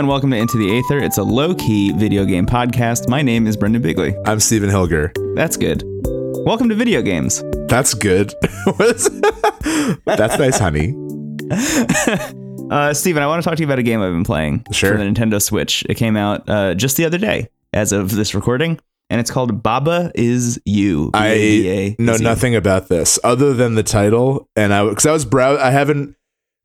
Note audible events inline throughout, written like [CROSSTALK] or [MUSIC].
And welcome to Into the Aether. It's a low key video game podcast. My name is Brendan Bigley. I'm Stephen Hilger. That's good. Welcome to video games. That's good. [LAUGHS] That's nice, honey. [LAUGHS] Uh, Stephen, I want to talk to you about a game I've been playing Sure. for the Nintendo Switch. It came out uh, just the other day as of this recording, and it's called Baba Is You. I B-A-B-A know You. nothing about this other than the title, and I because I was brow I haven't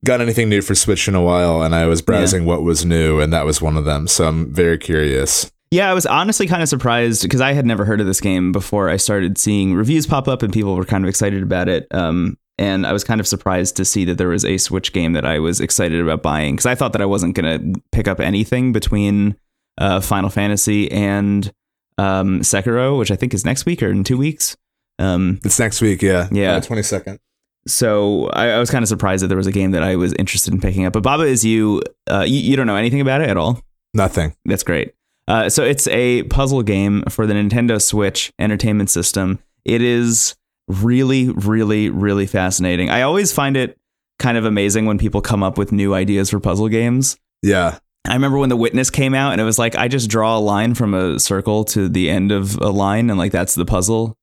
got anything new for Switch in a while, and I was browsing what was new, and that was one of them. So I'm very curious. Yeah, I was honestly kind of surprised because I had never heard of this game before I started seeing reviews pop up and people were kind of excited about it. Um, and I was kind of surprised to see that there was a Switch game that I was excited about buying because I thought that I wasn't going to pick up anything between uh, Final Fantasy and um, Sekiro, which I think is next week or in two weeks. Um, It's next week, yeah, Yeah. twenty second. So I, I was kind of surprised that there was a game that I was interested in picking up. But Baba is you. Uh, you, you don't know anything about it at all. Nothing. That's great. Uh, so it's a puzzle game for the Nintendo Switch Entertainment System. It is really, really, really fascinating. I always find it kind of amazing when people come up with new ideas for puzzle games. Yeah, I remember when The Witness came out and it was like, I just draw a line from a circle to the end of a line and like that's the puzzle.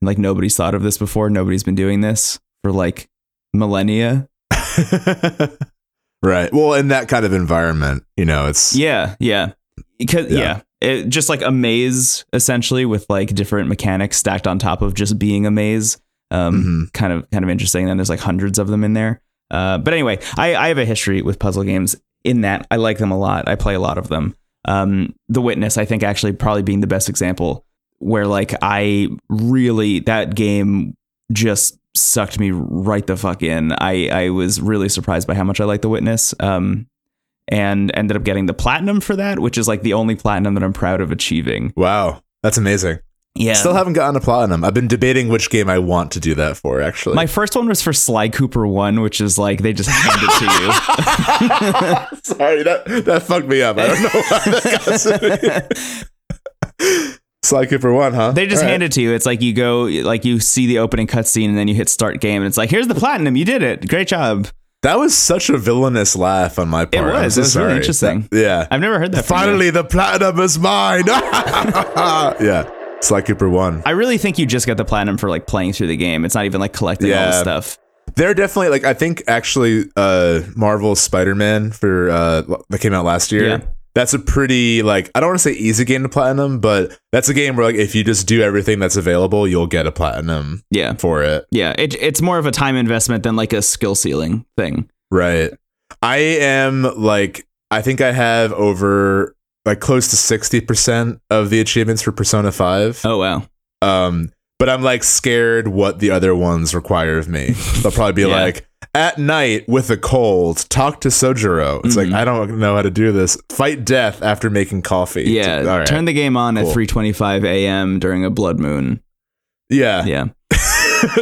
And like nobody's thought of this before. Nobody's been doing this for like millennia. [LAUGHS] right. Well, in that kind of environment, you know, it's Yeah, yeah. Because Yeah. yeah, It, just like a maze essentially with like different mechanics stacked on top of just being a maze. Um, Mhm. kind of kind of interesting. And there's like hundreds of them in there. Uh, but anyway, I, I have a history with puzzle games. In that, I like them a lot. I play a lot of them. Um, the Witness, I think, actually probably being the best example where like I really that game just sucked me right the fuck in. I I was really surprised by how much I like The Witness. Um, and ended up getting the platinum for that, which is like the only platinum that I'm proud of achieving. wow, that's amazing. Yeah. Still haven't gotten a platinum. I've been debating which game I want to do that for. Actually, My first one was for Sly Cooper 1, which is like they just hand it to you. [LAUGHS] Sorry, that that fucked me up. I don't know why that got [LAUGHS] [LAUGHS] Sly Cooper one, huh? They just All right. hand it to you. It's like you go, like you see the opening cutscene and then you hit start game and it's like, here's the platinum. You did it. Great job. That was such a villainous laugh on my part. I'm was. so It was really interesting. That- yeah. I've never heard that. Finally, the platinum is mine. [LAUGHS] yeah. Sly Cooper one. I really think you just got the platinum for like playing through the game. It's not even like collecting all the stuff. They're definitely like I think actually uh Marvel's Spider-Man for uh that came out last year. Yeah. That's a pretty like I don't want to say easy game to platinum, but that's a game where like if you just do everything that's available, you'll get a platinum Yeah. for it. Yeah. It, it's more of a time investment than like a skill ceiling thing. Right. I am like I think I have over like close to 60% of the achievements for Persona 5. Oh, wow. Um but I'm like scared what the other ones require of me. [LAUGHS] They'll probably be Yeah. like at night with a cold, talk to Sojiro. It's Mhm. like I don't know how to do this. Fight death after making coffee. Yeah. Right. Turn the game on Cool. at 3:25 a.m. during a blood moon. yeah. Yeah. [LAUGHS]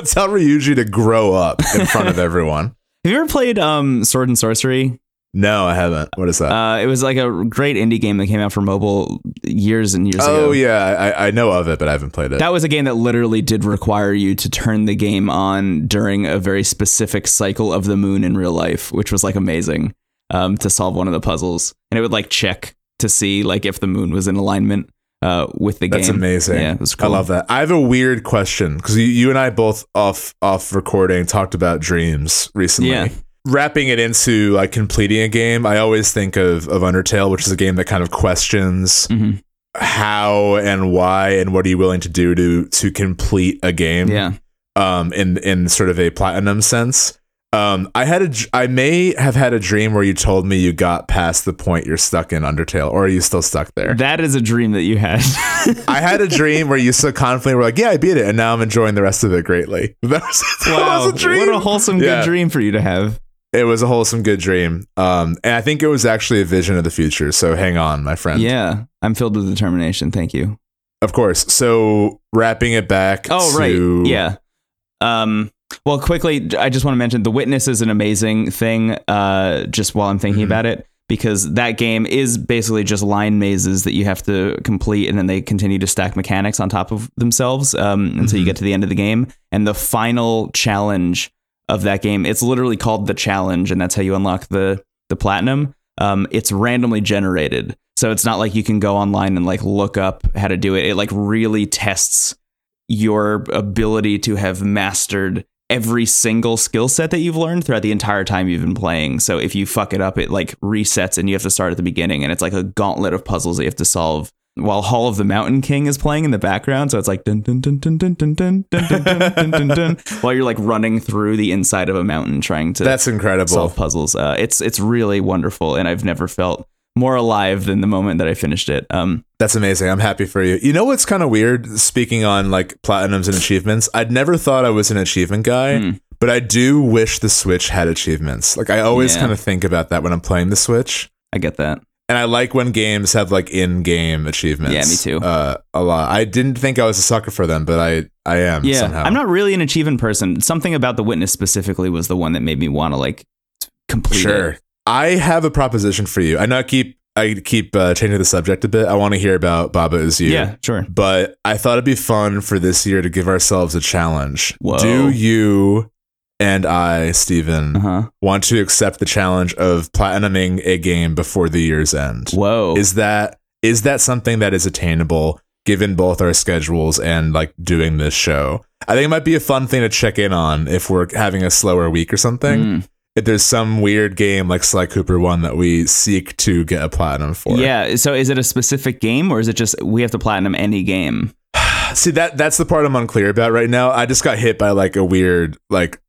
Tell Ryuji to grow up in front of [LAUGHS] everyone. Have you ever played um, Sword and Sworcery? No, I haven't. What is that? Uh, it was like a great indie game that came out for mobile years and years ago. oh yeah, I, I know of it, but I haven't played it. That was a game that literally did require you to turn the game on during a very specific cycle of the moon in real life, which was like amazing um, to solve one of the puzzles. And it would like check to see like if the moon was in alignment uh, with the That's game. That's amazing. Yeah, it was cool. I love that. I have a weird question because you, you and I both off off recording talked about dreams recently. Yeah. Wrapping it into like completing a game, I always think of of Undertale, which is a game that kind of questions Mhm. how and why and what are you willing to do to to complete a game. Yeah. Um, in in sort of a platinum sense. Um, I had a, I may have had a dream where you told me you got past the point you're stuck in Undertale, or are you still stuck there? That is a dream that you had. [LAUGHS] I had a dream where you so confidently were like, "Yeah, I beat it," and now I'm enjoying the rest of it greatly. [LAUGHS] That was, that wow. was a dream. What a wholesome, Yeah. good dream for you to have. It was a wholesome, good dream. Um, and I think it was actually a vision of the future. So hang on, my friend. Yeah. I'm filled with determination. Thank you. of course. So wrapping it back. Oh, to- right. Yeah. Um, well, quickly, I just want to mention The Witness is an amazing thing, uh, just while I'm thinking Mhm. about it, because that game is basically just line mazes that you have to complete, and then they continue to stack mechanics on top of themselves um, until you Mhm. get to the end of the game. And the final challenge of that game, it's literally called The Challenge, and that's how you unlock the, the platinum. um, it's randomly generated. So it's not like you can go online and like look up how to do it. It like really tests your ability to have mastered every single skill set that you've learned throughout the entire time you've been playing. So if you fuck it up, it like resets and you have to start at the beginning and it's like a gauntlet of puzzles that you have to solve while Hall of the Mountain King is playing in the background. So it's like dun dun dun dun dun dun dun dun dun dun dun dun dun while you're like running through the inside of a mountain trying to That's incredible. solve puzzles. Uh, it's it's really wonderful and I've never felt more alive than the moment that I finished it. Um, That's amazing. I'm happy for you. You know what's kind of weird? Speaking on like platinums and achievements, I'd never thought I was an achievement guy, Hmm. but I do wish the Switch had achievements. Like I always Yeah. kind of think about that when I'm playing the Switch. I get that. And I like when games have like in-game achievements. Yeah, me too. Uh, a lot. I didn't think I was a sucker for them, but I I am Yeah, somehow. I'm not really an achievement person. Something about the witness specifically was the one that made me want to like complete sure. it. I have a proposition for you. I know I keep I keep uh, changing the subject a bit. I want to hear about Baba is you. Yeah, sure. but I thought it'd be fun for this year to give ourselves a challenge. Whoa. Do you and I, Steven, Uh huh. want to accept the challenge of platinuming a game before the year's end? Whoa. Is that is that something that is attainable given both our schedules and like doing this show? I think it might be a fun thing to check in on if we're having a slower week or something. Mm. If there's some weird game like Sly Cooper one that we seek to get a platinum for. Yeah. So is it a specific game or is it just we have to platinum any game? [SIGHS] See that that's the part I'm unclear about right now. I just got hit by like a weird like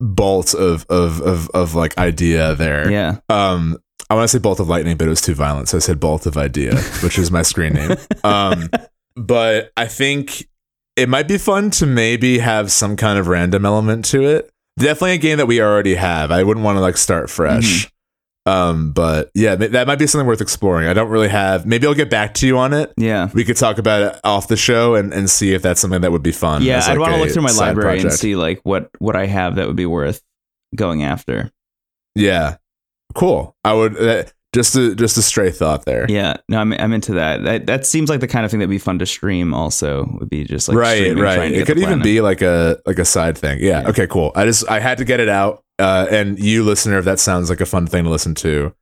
bolt of of of of like idea there. Yeah. Um I want to say bolt of lightning, but it was too violent, so I said bolt of idea, which is my screen name. [LAUGHS] Um but I think it might be fun to maybe have some kind of random element to it. Definitely a game that we already have. I wouldn't want to like start fresh. Um, but yeah, that might be something worth exploring. I don't really have. Maybe I'll get back to you on it Yeah. we could talk about it off the show and, and see if that's something that would be fun. Yeah. as, I'd want to look through my library and see like what what I have that would be worth going after. Yeah, cool. I would uh, just a just a stray thought there. Yeah. No, I'm I'm into that. That that seems like the kind of thing that'd be fun to stream. Also, would be just like right, streaming, right. It could even be like a like a side thing. Yeah. Yeah. Okay. Cool. I just I had to get it out. Uh, and you listener, if that sounds like a fun thing to listen to,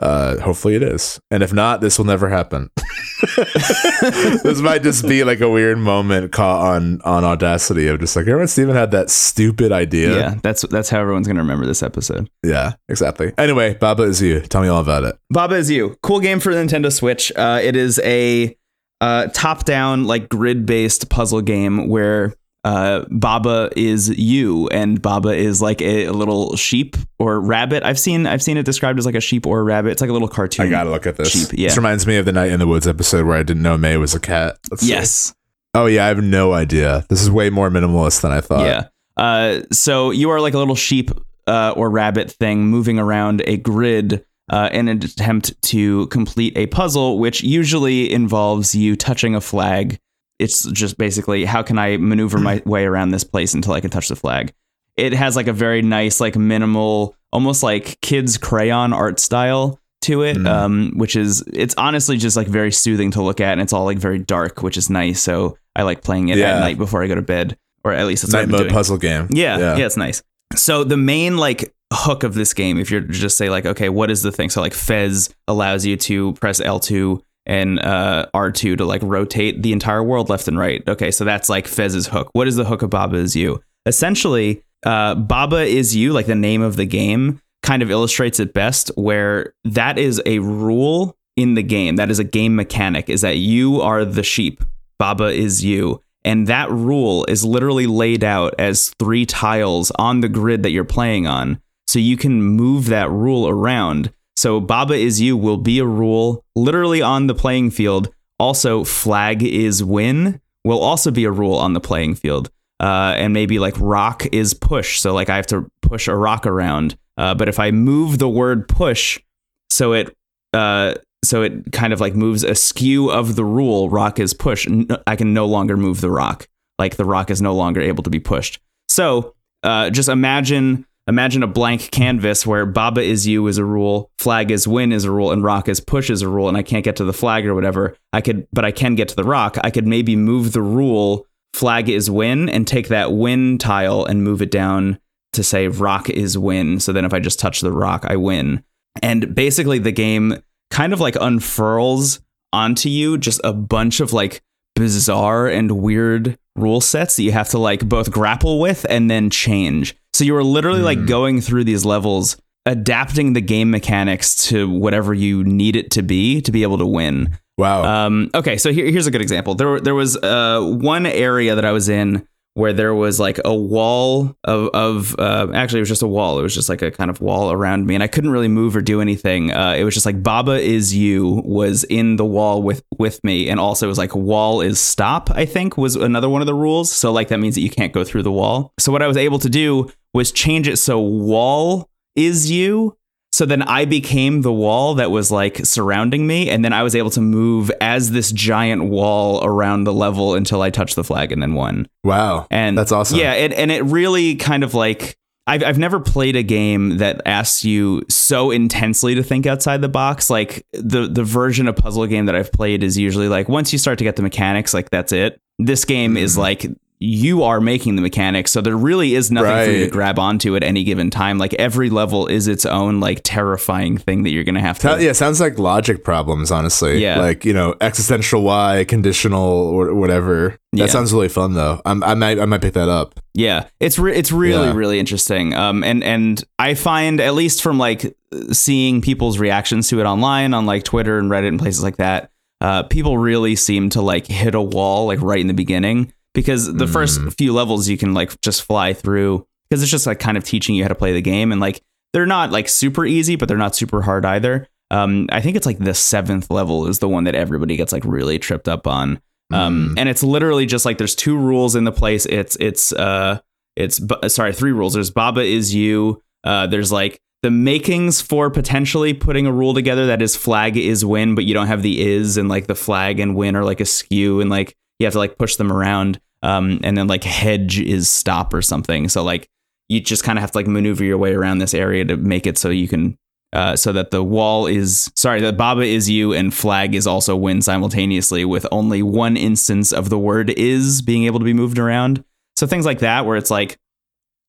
uh, hopefully it is. And if not, this will never happen. [LAUGHS] this might just be like a weird moment caught on on Audacity of just like, remember when Steven had that stupid idea? Yeah. That's that's how everyone's gonna remember this episode. Yeah, exactly. Anyway, Baba is you. Tell me all about it. Baba is you. Cool game for the Nintendo Switch. Uh, it is a uh, top-down, like grid-based puzzle game where uh, Baba is you, and Baba is like a, a little sheep or rabbit. I've seen I've seen it described as like a sheep or a rabbit. It's like a little cartoon. I gotta look at this. Sheep, yeah. This reminds me of the Night in the Woods episode where I didn't know May was a cat. Let's see. Yes. Oh yeah, I have no idea. This is way more minimalist than I thought. Yeah. Uh, so you are like a little sheep uh, or rabbit thing moving around a grid uh, in an attempt to complete a puzzle, which usually involves you touching a flag. It's just basically how can I maneuver my [CLEARS THROAT] way around this place until I can touch the flag. It has like a very nice, like minimal, almost like kids crayon art style to it, Mm. um, which is it's honestly just like very soothing to look at, and it's all like very dark, which is nice. So I like playing it Yeah. at night before I go to bed, or at least what Night mode doing. puzzle game. Yeah, yeah, it's nice. So the main like hook of this game, if you're just say like, okay, what is the thing? So like Fez allows you to press L2 and uh, R2 to like rotate the entire world left and right. Okay, so that's like Fez's hook. What is the hook of Baba is you? Essentially, uh, Baba is you, like the name of the game, kind of illustrates it best, where that is a rule in the game. That is a game mechanic, is that you are the sheep. Baba is you. And that rule is literally laid out as three tiles on the grid that you're playing on. So you can move that rule around. So Baba is you will be a rule literally on the playing field. Also, flag is win will also be a rule on the playing field. Uh, and maybe like rock is push. So like I have to push a rock around. Uh, but if I move the word push, so it uh, so it kind of like moves askew of the rule rock is push i can no longer move the rock like the rock is no longer able to be pushed so uh, just imagine imagine a blank canvas where baba is you is a rule flag is win is a rule and rock is push is a rule and i can't get to the flag or whatever. I could but i can get to the rock. I could maybe move the rule flag is win and take that win tile and move it down to say rock is win. So then if i just touch the rock i win. And basically the game kind of like unfurls onto you just a bunch of like bizarre and weird rule sets that you have to like both grapple with and then change. So you were literally mm. like hmm. going through these levels adapting the game mechanics to whatever you need it to be to be able to win. Wow. Um, okay, so here, here's a good example. There, there was uh, one area that I was in where there was like a wall of, of uh, actually it was just a wall. It was just like a kind of wall around me, and I couldn't really move or do anything. Uh, it was just like Baba is you was in the wall with with me, and also it was like wall is stop. I think was another one of the rules. So like that means that you can't go through the wall. So what I was able to do was change it so wall is you so then I became the wall that was like surrounding me, and then I was able to move as this giant wall around the level until I touched the flag and then won. Wow, and that's awesome. Yeah, it, and it really kind of like I've I've never played a game that asks you so intensely to think outside the box. Like the the version of puzzle game that I've played is usually like once you start to get the mechanics, like that's it. This game mm-hmm. is like you are making the mechanics so there really is nothing right. for you to grab onto at any given time. Like every level is its own like terrifying thing that you're gonna have to yeah sounds like logic problems honestly. Yeah. Like you know existential y conditional or whatever. That yeah. sounds really fun though. I'm, i might i might pick that up. Yeah. It's re- it's really yeah. really interesting. Um and and i find at least from like seeing people's reactions to it online on like twitter and reddit and places like that uh, people really seem to like hit a wall like right in the beginning because the mm. first few levels you can like just fly through because it's just like kind of teaching you how to play the game and like they're not like super easy but they're not super hard either. Um i think it's like the seventh level is the one that everybody gets like really tripped up on. Um mm. and it's literally just like there's two rules in the place. It's it's uh it's sorry three rules. There's baba is you. Uh there's like the makings for potentially putting a rule together. That is flag is win but you don't have the is and like the flag and win are like askew and like you have to like push them around um, and then like hedge is stop or something. So like you just kind of have to like maneuver your way around this area to make it so you can uh, so that the wall is sorry that Baba is you and flag is also win simultaneously with only one instance of the word is being able to be moved around. So things like that where it's like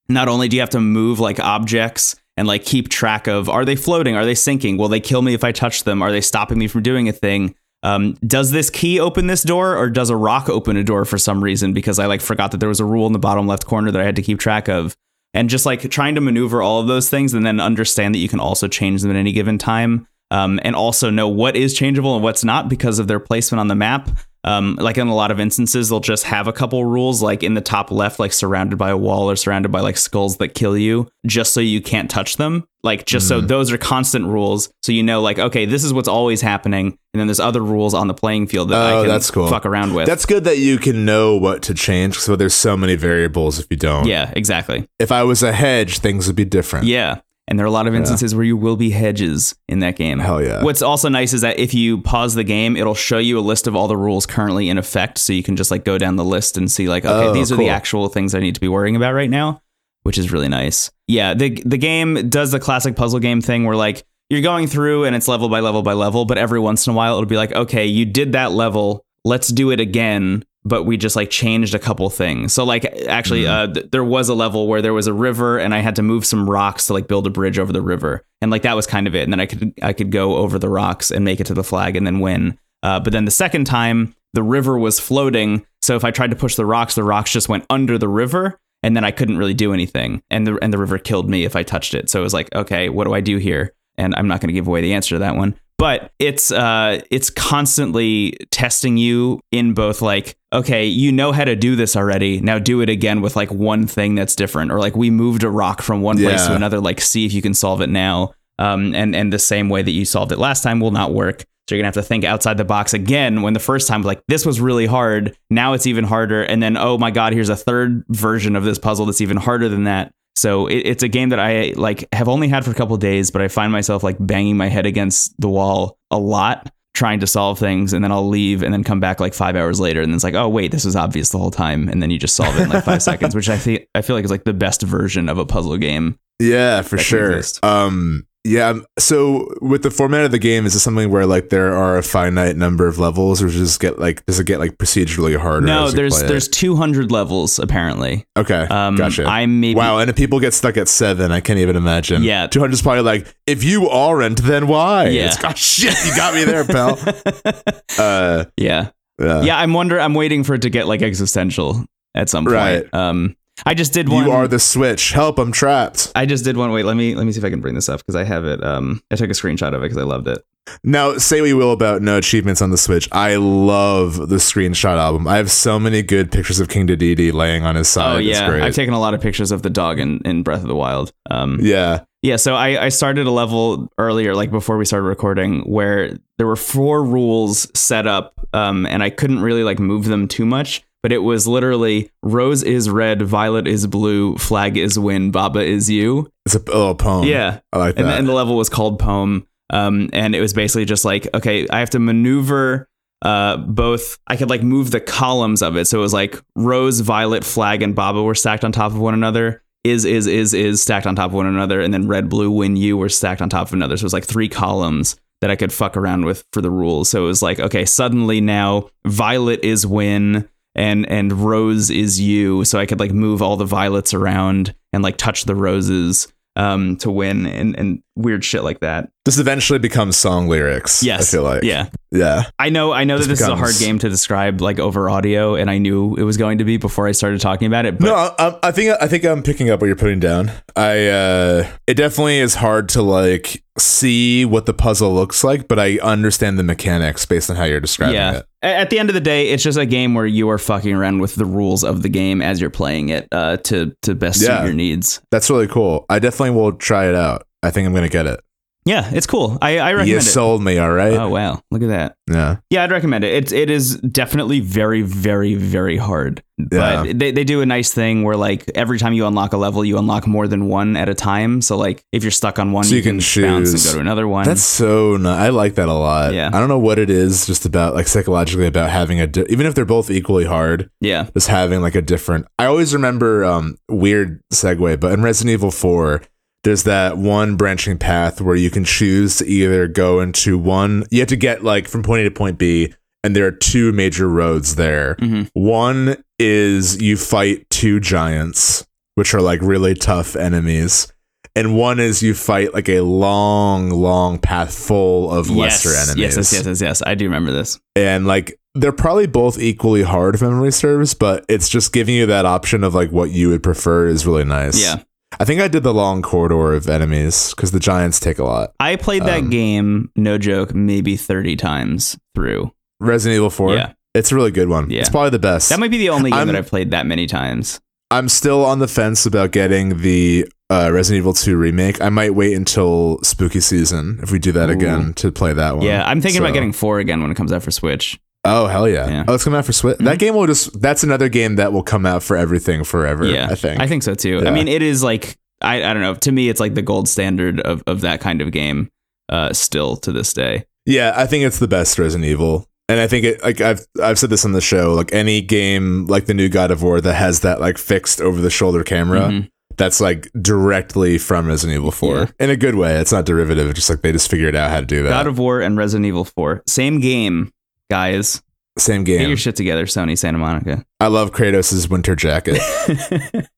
not only do you have to move like objects and like keep track of are they floating, are they sinking, will they kill me if I touch them, are they stopping me from doing a thing? Um, does this key open this door or does a rock open a door for some reason? Because I like forgot that there was a rule in the bottom left corner that I had to keep track of. And just like trying to maneuver all of those things and then understand that you can also change them at any given time. Um, and also know what is changeable and what's not because of their placement on the map. Um, like in a lot of instances, they'll just have a couple rules, like in the top left, like surrounded by a wall or surrounded by like skulls that kill you, just so you can't touch them. Like just mm so those are constant rules, so you know, like okay, this is what's always happening, and then there's other rules on the playing field that oh, I can that's cool. fuck around with. That's good that you can know what to change. So there's so many variables if you don't. Yeah, exactly. If I was a hedge, things would be different. Yeah. And there are a lot of instances yeah. where you will be hedges in that game. Hell yeah. What's also nice is that if you pause the game, it'll show you a list of all the rules currently in effect. So you can just like go down the list and see like, okay, oh, these are the actual things I need to be worrying about right now, which is really nice. Yeah, the the game does the classic puzzle game thing where like you're going through and it's level by level by level, but every once in a while it'll be like, okay, you did that level, let's do it again but we just like changed a couple things. So like actually mm-hmm. uh, th- there was a level where there was a river and I had to move some rocks to like build a bridge over the river. And like that was kind of it. And then I could I could go over the rocks and make it to the flag and then win. Uh, but then the second time the river was floating, so if I tried to push the rocks, the rocks just went under the river and then I couldn't really do anything. And the and the river killed me if I touched it. So it was like, okay, what do I do here? And I'm not going to give away the answer to that one but it's uh it's constantly testing you in both like okay you know how to do this already. Now do it again with like one thing that's different. Or like we moved a rock from one place yeah. to another. Like see if you can solve it now. Um and and the same way that you solved it last time will not work. So you're gonna have to think outside the box again when the first time like this was really hard. Now it's even harder. And then oh my god here's a third version of this puzzle that's even harder than that. So it, it's a game that I like have only had for a couple days, but I find myself like banging my head against the wall a lot trying to solve things and then I'll leave and then come back like 5 hours later and it's like oh wait this was obvious the whole time and then you just solve it in like 5 [LAUGHS] seconds which I think I feel like is like the best version of a puzzle game. Yeah, for sure. Um Yeah. um, So with the format of the game, is it something where like there are a finite number of levels, or just get like does it get like procedurally harder? No, there's there's 200 levels apparently. okay. Um, gotcha. I'm maybe Wow, and if people get stuck at seven, I can't even imagine. Yeah. 200 is probably like, if you aren't, then why? Yeah. It's, gosh, shit, you got me there, pal. [LAUGHS] uh, yeah. yeah. yeah, I'm wonder I'm waiting for it to get like existential at some point. Right. Um I just did one You are the switch. Help, I'm trapped. I just did one. Wait, let me let me see if I can bring this up because I have it. Um, I took a screenshot of it because I loved it. Now, say we will about no achievements on the Switch. I love the screenshot album. I have so many good pictures of King Dedede laying on his side. oh It's yeah, great. I've taken a lot of pictures of the dog in, in Breath of the Wild. Um, yeah. yeah. So I I started a level earlier, like before we started recording, where there were four rules set up, um, and I couldn't really like move them too much. But it was literally rose is red, violet is blue, flag is win, Baba is you. It's a little poem. Yeah. I like and, that. and the level was called poem um and it was basically just like okay i have to maneuver uh both i could like move the columns of it so it was like rose violet flag and baba were stacked on top of one another is is is is stacked on top of one another and then red blue win you were stacked on top of another so it was like three columns that i could fuck around with for the rules so it was like okay suddenly now violet is win and and rose is you so i could like move all the violets around and like touch the roses um to win and and weird shit like that this eventually becomes song lyrics. yes I feel like. yeah Yeah. i know i know that This this is a hard game to describe like over audio and i knew it was going to be before i started talking about it but No, I, I think I think I'm picking up what you're putting down. I uh, it definitely is hard to like see what the puzzle looks like, but I understand the mechanics based on how you're describing yeah it. At the end of the day it's just a game where you are fucking around with the rules of the game as you're playing it uh to to best Yeah. suit your needs That's really cool. I definitely will try it out. I think I'm gonna get it. Yeah it's cool i i recommend it. You it sold me, all right. oh wow look at that yeah. Yeah, I'd recommend it. It's it is definitely very, very, very hard. Yeah. But they, they do a nice thing where like every time you unlock a level, you unlock more than one at a time. So like if you're stuck on one, So you, you can bounce and go to another one. That's so nice. I like that a lot. Yeah. I don't know what it is just about like psychologically about having a di- even if they're both equally hard, yeah. just having like a different. I always remember um weird segue, but in Resident Evil 4 there's that one branching path where you can choose to either go into one you have to get like from point A to point B and there are two major roads there. Mhm. One is you fight two giants, which are like really tough enemies. And one is you fight like a long, long path full of lesser enemies. Yes, yes, yes, yes, yes. I do remember this. And like they're probably both equally hard if memory serves, but it's just giving you that option of like what you would prefer is really nice. Yeah. I think I did the long corridor of enemies because the giants take a lot. I played that Um, game, no joke, maybe 30 times through. Resident Evil 4. Yeah. It's a really good one. Yeah. It's probably the best. That might be the only game I'm- that I've played that many times. I'm still on the fence about getting the uh, Resident Evil 2 remake. I might wait until spooky season if we do that Ooh. again to play that one. Yeah, I'm thinking about getting four again when it comes out for Switch. Oh hell yeah! Yeah. Oh, it's coming out for Switch. That game will just. That's another game that will come out for everything forever. Yeah, I think. I think so too. I mean, it is like I, I don't know. To me, it's like the gold standard of, of that kind of game. Uh, still to this day. Yeah, I think it's the best Resident Evil. And I think it like I've I've said this on the show, like any game like the new God of War that has that like fixed over the shoulder camera, Mhm. that's like directly from Resident Evil 4. Yeah. In a good way. It's not derivative, it's just like they just figured out how to do that. God of War and Resident Evil Four, same game, guys. Same game. Get your shit together, Sony Santa Monica. I love Kratos' winter jacket. [LAUGHS]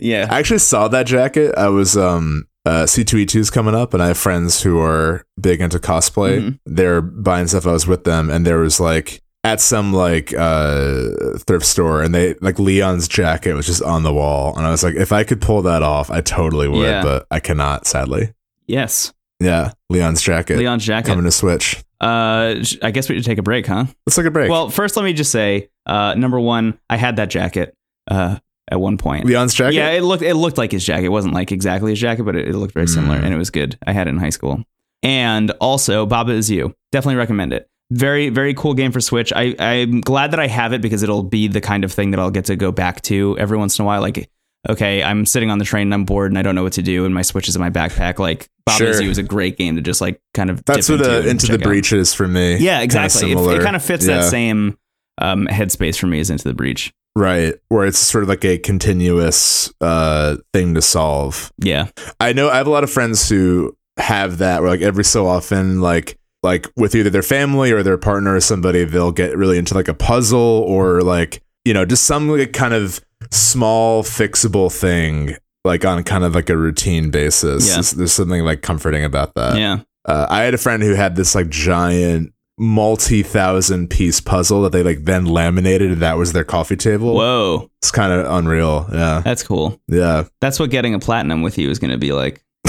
yeah, I actually saw that jacket. I was um uh C2E2 is coming up and I have friends who are big into cosplay. Mhm. They're buying stuff. I was with them and there was like at some like uh thrift store and they like Leon's jacket was just on the wall and I was like if I could pull that off I totally would Yeah. but I cannot sadly. yes, Yeah, Leon's jacket Leon's jacket. coming to Switch. Uh, I guess we should take a break, huh? Let's take a break. Well, first, let me just say, uh, number one, I had that jacket. Uh, at one point. Leon's jacket. Yeah, it looked it looked like his jacket. It wasn't like exactly his jacket, but it, it looked very similar, Mm. and it was good. I had it in high school. And also, Baba is you. Definitely recommend it. Very very cool game for Switch. I I'm glad that I have it because it'll be the kind of thing that I'll get to go back to every once in a while. Like, okay, I'm sitting on the train and I'm bored and I don't know what to do, and my Switch is in my backpack. Like, is Sure. you is a great game to just like kind of That's what uh, and into the out. breach is for me. Yeah, exactly. It, it kind of fits Yeah. that same um, headspace for me as Into the Breach. Right, where it's sort of like a continuous uh thing to solve. Yeah. I know I have a lot of friends who have that where like every so often like like with either their family or their partner or somebody they'll get really into like a puzzle or like you know just some like kind of small fixable thing like on kind of like a routine basis Yeah. there's, there's something like comforting about that yeah. uh, i had a friend who had this like giant multi-thousand piece puzzle that they like then laminated and that was their coffee table Whoa, it's kind of unreal yeah that's cool. yeah That's what getting a platinum with you is going to be like. [LAUGHS]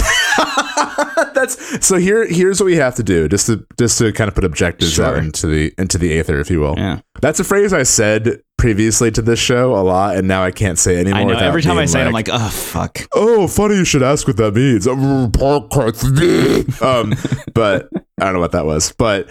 [LAUGHS] That's so here. Here's what we have to do, just to just to kind of put objectives out into the into the aether, if you will. Yeah. That's a phrase I said previously to this show a lot, and now I can't say it anymore. I know. Every time I say it, I'm like, oh fuck. "Oh, funny you should ask what that means." um, but I don't know what that was. But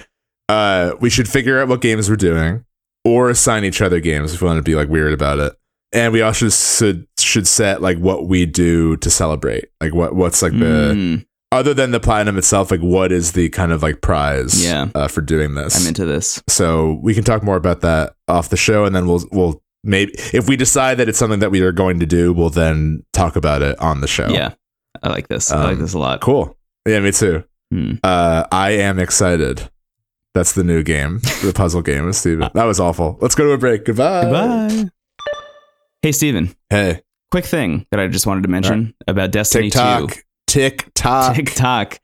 uh, we should figure out what games we're doing, or assign each other games if we want to be like weird about it. And we also should should set like what we do to celebrate, like what what's like the Mm, other than the platinum itself, like what is the kind of like prize Yeah. uh, for doing this? I'm into this. so we can talk more about that off the show, and then we'll we'll maybe if we decide that it's something that we are going to do, we'll then talk about it on the show. Yeah, I like this. I like Um, this a lot. cool. Yeah, me too. Hmm. Uh, I am excited. That's the new game, the puzzle game, with Steven. That was awful. Let's go to a break. Goodbye. Goodbye. Hey, Steven. Hey, Quick thing that I just wanted to mention about Destiny TikTok, 2. TikTok. TikTok.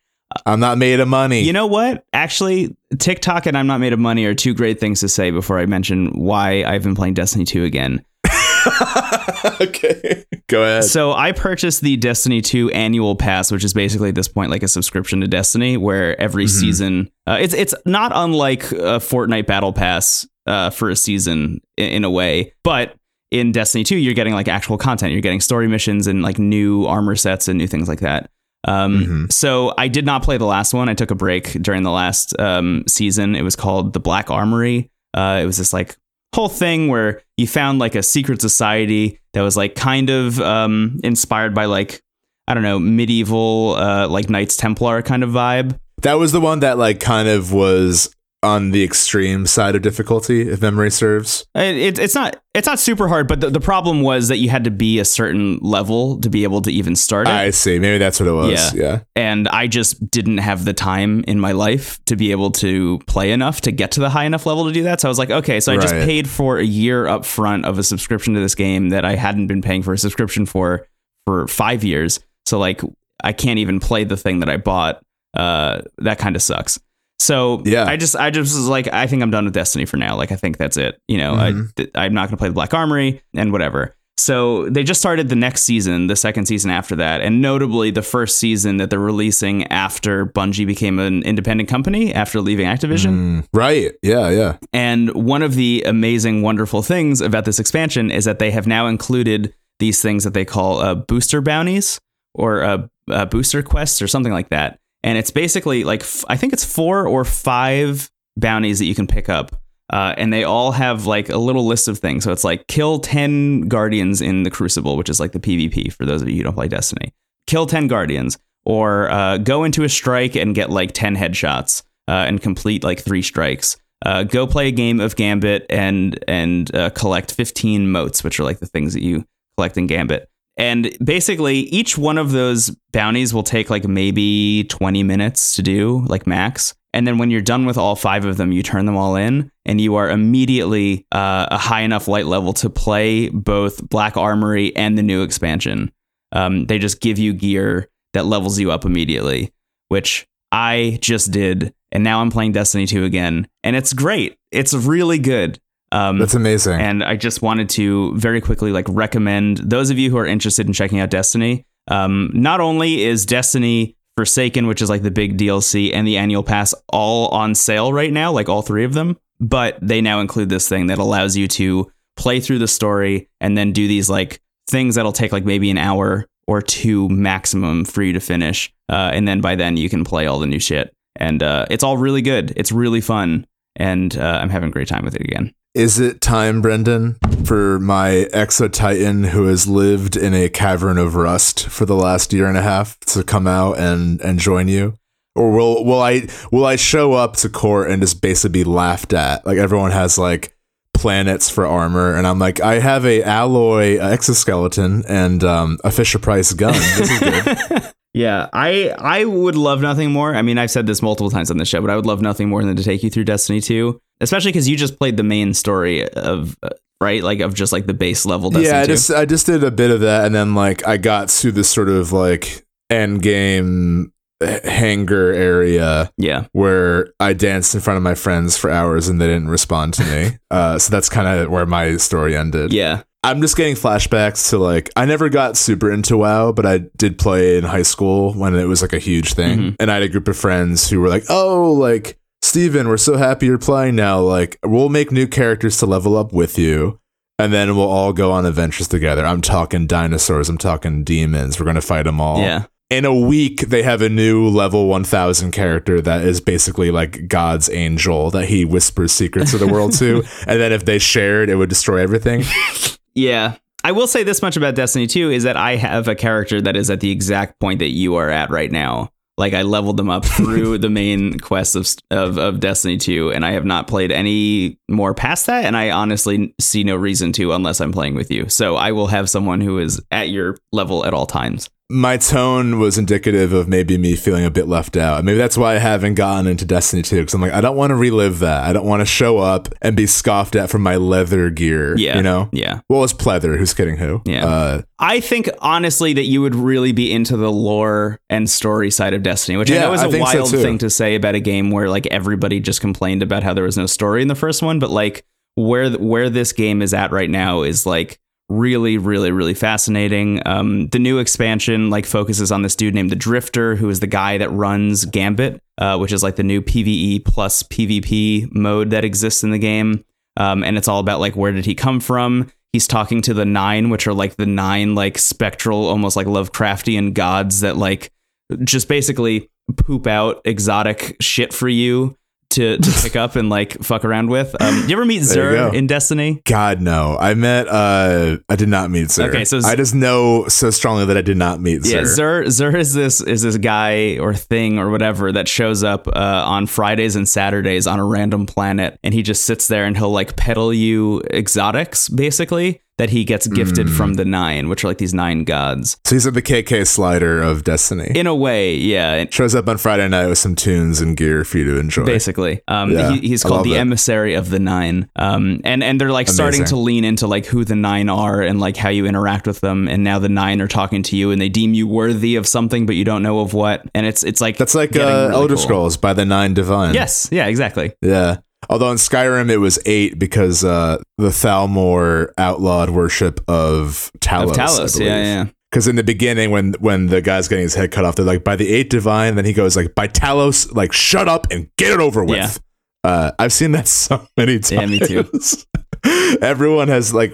I'm not made of money. You know what? Actually, TikTok and I'm Not Made of Money are two great things to say before I mention why I've been playing Destiny 2 again. [LAUGHS] okay, go ahead. So I purchased the Destiny 2 annual pass, which is basically at this point like a subscription to Destiny, where every Mhm. season uh, it's it's not unlike a Fortnite Battle Pass uh, for a season in, in a way, but in Destiny 2 you're getting like actual content, you're getting story missions and like new armor sets and new things like that. Um, Mhm. So I did not play the last one. I took a break during the last um, season. It was called the Black Armory. Uh, it was this like whole thing where you found like a secret society that was like kind of um, inspired by like I don't know medieval uh, like Knights Templar kind of vibe. That was the one that like kind of was on the extreme side of difficulty, if memory serves. It, it, it's not it's not super hard, but the, the problem was that you had to be a certain level to be able to even start it. I see. Maybe that's what it was. Yeah. Yeah. and I just didn't have the time in my life to be able to play enough to get to the high enough level to do that. So I was like, okay, so I just paid for a year up front of a subscription to this game that I hadn't been paying for a subscription for for five years. So like I can't even play the thing that I bought. Uh, that kind of sucks. So Yeah. I just I just was like, I think I'm done with Destiny for now. Like I think that's it. You know, Mhm. I I'm not gonna play the Black Armory and whatever. So they just started the next season, the second season after that, and notably the first season that they're releasing after Bungie became an independent company after leaving Activision. Mm, right. Yeah. Yeah. And one of the amazing, wonderful things about this expansion is that they have now included these things that they call uh, booster bounties or uh, uh, booster quests or something like that. And it's basically like, f- I think it's four or five bounties that you can pick up. Uh, and they all have like a little list of things. So it's like kill 10 guardians in the Crucible, which is like the PvP for those of you who don't play Destiny. Kill 10 guardians, or uh, go into a strike and get like 10 headshots uh, and complete like three strikes. Uh, go play a game of Gambit and and uh, collect 15 motes, which are like the things that you collect in Gambit. And basically, each one of those bounties will take like maybe 20 minutes to do, like max. And then when you're done with all five of them, you turn them all in, and you are immediately uh, a high enough light level to play both Black Armory and the new expansion. Um, they just give you gear that levels you up immediately, which I just did. And now I'm playing Destiny 2 again, and it's great. It's really good. Um, That's amazing. and I just wanted to very quickly like recommend those of you who are interested in checking out Destiny. Um, not only is Destiny Forsaken, which is like the big DLC, and the annual pass all on sale right now, like all three of them, but they now include this thing that allows you to play through the story and then do these like things that'll take like maybe an hour or two maximum for you to finish. Uh, and then by then you can play all the new shit. And uh, it's all really good. It's really fun. And uh, I'm having a great time with it again. Is it time, Brendan, for my exo titan who has lived in a cavern of rust for the last year and a half to come out and and join you? Or will will I will I show up to court and just basically be laughed at? Like everyone has like planets for armor, and I'm like, I have a alloy exoskeleton and um, a Fisher Price gun. This is good. [LAUGHS] Yeah, I I would love nothing more. I mean, I've said this multiple times on the show, but I would love nothing more than to take you through Destiny 2, especially because you just played the main story of uh, right, like of just like the base level. Destiny yeah, I 2. just I just did a bit of that, and then like I got to this sort of like end game h- hangar area yeah, where I danced in front of my friends for hours and they didn't respond to me. [LAUGHS] uh, so that's kind of where my story ended. yeah, I'm just getting flashbacks to like I never got super into WoW, but I did play in high school when it was like a huge thing, Mhm. and I had a group of friends who were like, "Oh, like Steven, we're so happy you're playing now. Like we'll make new characters to level up with you." And then we'll all go on adventures together. I'm talking dinosaurs. I'm talking demons. We're gonna fight them all yeah. in a week they have a new level 1000 character that is basically like god's angel that he whispers secrets of the world to [LAUGHS] and then if they shared it would destroy everything [LAUGHS] Yeah. I will say this much about Destiny 2 is that I have a character that is at the exact point that you are at right now. Like I leveled them up [LAUGHS] through the main quest of, of of Destiny 2 and I have not played any more past that and I honestly see no reason to unless I'm playing with you. So I will have someone who is at your level at all times. My tone was indicative of maybe me feeling a bit left out maybe that's why i haven't gotten into destiny 2 because i'm like i don't want to relive that i don't want to show up and be scoffed at for my leather gear Yeah. you know Yeah. well it's pleather who's kidding who Yeah. uh, I think honestly that you would really be into the lore and story side of Destiny, which I know is a think so wild thing to say about a game where like everybody just complained about how there was no story in the first one, but like where where this game is at right now is like really really really fascinating. Um the new expansion like focuses on this dude named the drifter who is the guy that runs gambit uh which is like the new pve plus pvp mode that exists in the game. Um and it's all about like where did he come from? He's talking to the nine which are like the nine like spectral almost like lovecraftian gods that like just basically poop out exotic shit for you to, to pick up and like fuck around with um you ever meet There you Xur go. in destiny God no! I met. uh I did not meet Xur. Okay, so Z- I just know so strongly that I did not meet Xur. Yeah, Xur Xur is this is this guy or thing or whatever that shows up uh, on Fridays and Saturdays on a random planet, and he just sits there and he'll like peddle you exotics, basically that he gets gifted Mm. from the nine, which are like these nine gods. So he's at the KK slider of Destiny. In a way, yeah, and Shows up on Friday night with some tunes and gear for you to enjoy. basically, um, Yeah, he, he's called the it. emissary of the nine, um, and and they're like starting to lean into like who the nine are and like how you interact with them, and now the nine are talking to you and they deem you worthy of something, but you don't know of what, and it's it's like That's like uh, really Elder cool. Scrolls by the Nine Divine. Yes, yeah, exactly. Yeah. Although in Skyrim it was eight because uh, the Thalmor outlawed worship of Talos. of Talos. Yeah, yeah. Because in the beginning, when when the guy's getting his head cut off, they're like, "By the eight divine." Then he goes like, "By Talos, like shut up and get it over with." Yeah. Uh, I've seen that [LAUGHS] so many times. Yeah, me too. [LAUGHS] Everyone has like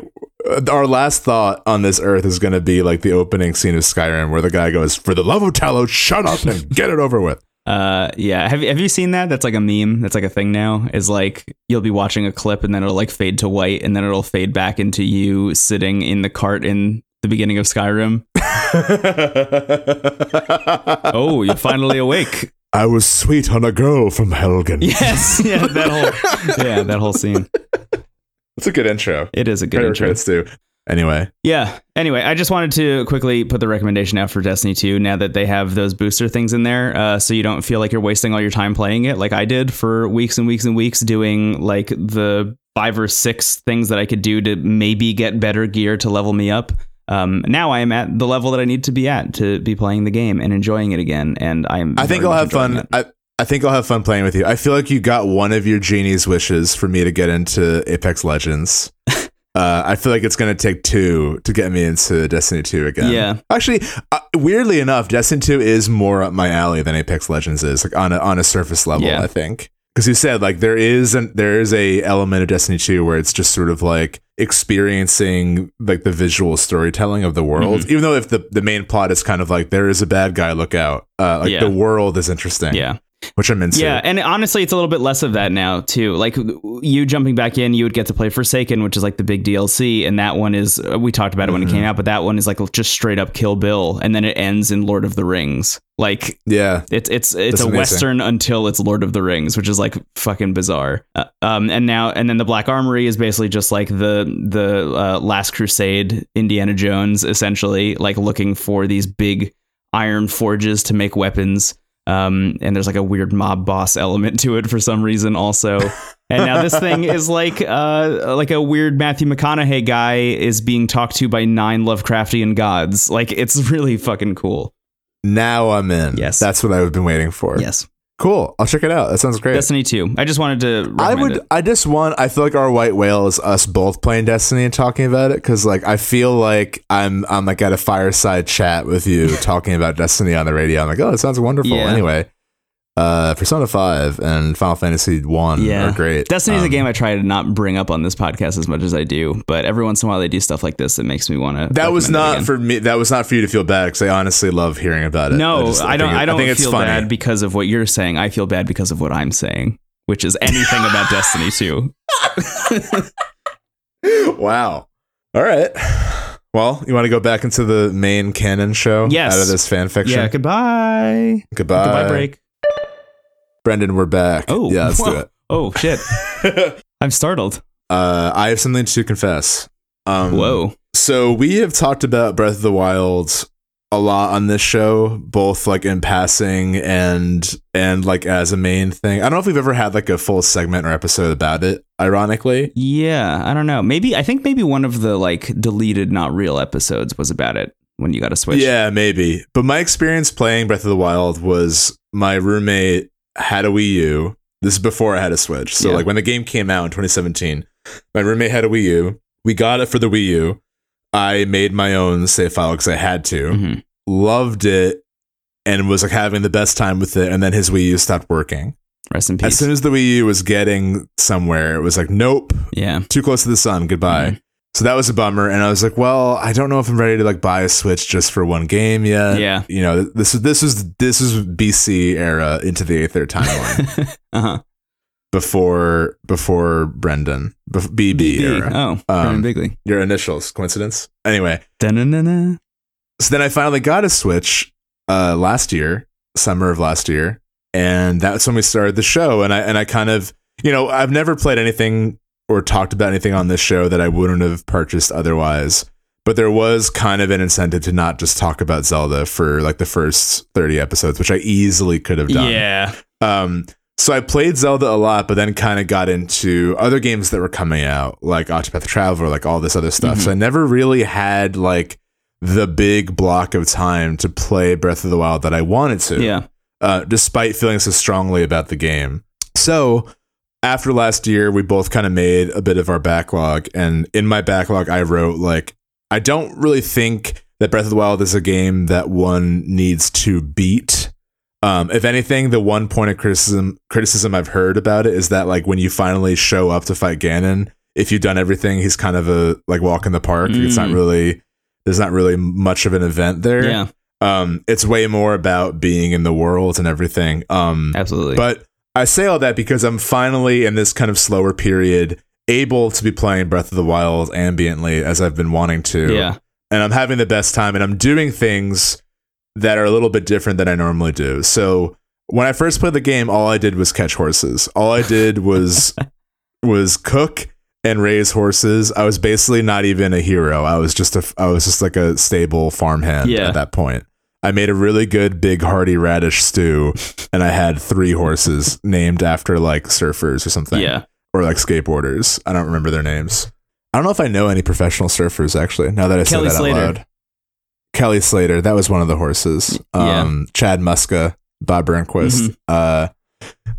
our last thought on this earth is going to be like the opening scene of Skyrim, where the guy goes, "For the love of Talos, shut up and get it over with." Uh, yeah. Have you have you seen that? That's like a meme. That's like a thing now. Is like you'll be watching a clip and then it'll like fade to white and then it'll fade back into you sitting in the cart in the beginning of Skyrim. [LAUGHS] Oh, you're finally awake. I was sweet on a girl from Helgen. [LAUGHS] Yes. Yeah. That whole. Yeah. That whole scene. [LAUGHS] That's a good intro. It is a good Credit intro. credits too. Anyway, Yeah. Anyway, I just wanted to quickly put the recommendation out for Destiny 2 now that they have those booster things in there, uh, so you don't feel like you're wasting all your time playing it like I did for weeks and weeks and weeks doing like the five or six things that I could do to maybe get better gear to level me up. Um, now I am at the level that I need to be at to be playing the game and enjoying it again, and I am. I think I'll have fun. I, I think I'll have fun playing with you. I feel like you got one of your genie's wishes for me to get into Apex Legends. [LAUGHS] Uh, I feel like it's going to take two to get me into Destiny 2 again. Yeah. Actually, uh, weirdly enough, Destiny 2 is more up my alley than Apex Legends is, like on a, on a surface level, Yeah. I think. Because you said like there is an there is a element of Destiny 2 where it's just sort of like experiencing like the visual storytelling of the world. Mm-hmm. Even though if the, the main plot is kind of like there is a bad guy, look out. Uh, like Yeah. the world is interesting. Yeah. Which I'm into. Yeah, and honestly, it's a little bit less of that now too. Like you jumping back in, you would get to play Forsaken, which is like the big DLC, and that one is uh, we talked about it when it Mm-hmm. came out, but that one is like just straight up Kill Bill, and then it ends in Lord of the Rings. Like Yeah. it's it's it's That's a amazing. western until it's Lord of the Rings, which is like fucking bizarre. Uh, um, and now and then the Black Armory is basically just like the the uh, Last Crusade, Indiana Jones, essentially like looking for these big iron forges to make weapons. Um, and there's like a weird mob boss element to it for some reason also. and now this thing [LAUGHS] is like uh like a weird Matthew McConaughey guy is being talked to by nine Lovecraftian gods. Like it's really fucking cool. Now I'm in. Yes. That's what I've been waiting for. Yes. Cool. I'll check it out. That sounds great. Destiny 2. I just wanted to I would. it. I just want. I feel like our white whale is us both playing Destiny and talking about it because, like, I feel like I'm. I'm like at a fireside chat with you [LAUGHS] talking about Destiny on the radio. I'm like, oh, it sounds wonderful. Yeah. Anyway, uh, Persona Five and Final Fantasy One Yeah. are great. Destiny is a Um, game I try to not bring up on this podcast as much as I do, but every once in a while they do stuff like this that makes me want to. That was not for me. That was not for you to feel bad because I honestly love hearing about it. No, just- I, don't. think it- I don't think it's funny. bad because of what you're saying. I feel bad because of what I'm saying, which is anything about Destiny 2. [LAUGHS] wow. All right. Well, you want to go back into the main canon show? Yes. Out of this fan fiction. Yeah. Goodbye. Goodbye. Goodbye. Break. Brendan, we're back. Oh. yeah, let's do it. [LAUGHS] Oh shit! [LAUGHS] I'm startled. Uh, I have something to confess. Um, Whoa. So we have talked about Breath of the Wild a lot on this show, both like in passing and and like as a main thing. I don't know if we've ever had like a full segment or episode about it. Ironically, Yeah. I don't know. Maybe I think maybe one of the like deleted, not real episodes was about it when you got a Switch. yeah, maybe. But my experience playing Breath of the Wild was my roommate had a Wii U. This is before I had a Switch. So Yeah. like when the game came out in 2017, my roommate had a Wii U. We got it for the Wii U. I made my own save file because I had to. Mhm. Loved it and was like having the best time with it. And then his Wii U stopped working. Rest in peace. As soon as the Wii U was getting somewhere, it was like, nope, yeah. too close to the sun. Goodbye. Mhm. So that was a bummer. And I was like, well, I don't know if I'm ready to like buy a Switch just for one game yet. Yeah. You know, this is this is this is BC era into the Aether timeline [LAUGHS] uh huh. before before Brendan BB, era. Oh, Brendan Um, Bigley. Your initials, coincidence? Anyway, Da-na-na-na. so then I finally got a Switch uh, last year, summer of last year, and that's when we started the show. And I and I kind of, you know, I've never played anything or talked about anything on this show that I wouldn't have purchased otherwise. But there was kind of an incentive to not just talk about Zelda for like the first thirty episodes, which I easily could have done. Yeah. Um, so I played Zelda a lot, but then kind of got into other games that were coming out, like Octopath Traveler, like all this other stuff. Mhm. So I never really had like the big block of time to play Breath of the Wild that I wanted to, Yeah. uh, despite feeling so strongly about the game. So after last year, we both kind of made a bit of our backlog, and in my backlog, I wrote like, I don't really think that Breath of the Wild is a game that one needs to beat. Um, if anything, the one point of criticism criticism I've heard about it is that like when you finally show up to fight Ganon, if you've done everything, he's kind of a like walk in the park. It's not Mm. really there's not really much of an event there. Yeah. Um, it's way more about being in the world and everything. Um, Absolutely. but I say all that because I'm finally in this kind of slower period able to be playing Breath of the Wild ambiently as I've been wanting to. yeah. And I'm having the best time and I'm doing things that are a little bit different than I normally do. So when I first played the game, all I did was catch horses. All I did was [LAUGHS] was cook and raise horses. I was basically not even a hero. I was just a I was just like a stable farmhand Yeah. at that point. I made a really good big hearty radish stew and I had three horses named after like surfers or something. Yeah. Or like skateboarders. I don't remember their names. I don't know if I know any professional surfers actually, now that I Kelly say that Slater. out loud. Kelly Slater, that was one of the horses. Yeah. Um Chad Muska, Bob Burnquist. Mhm. Uh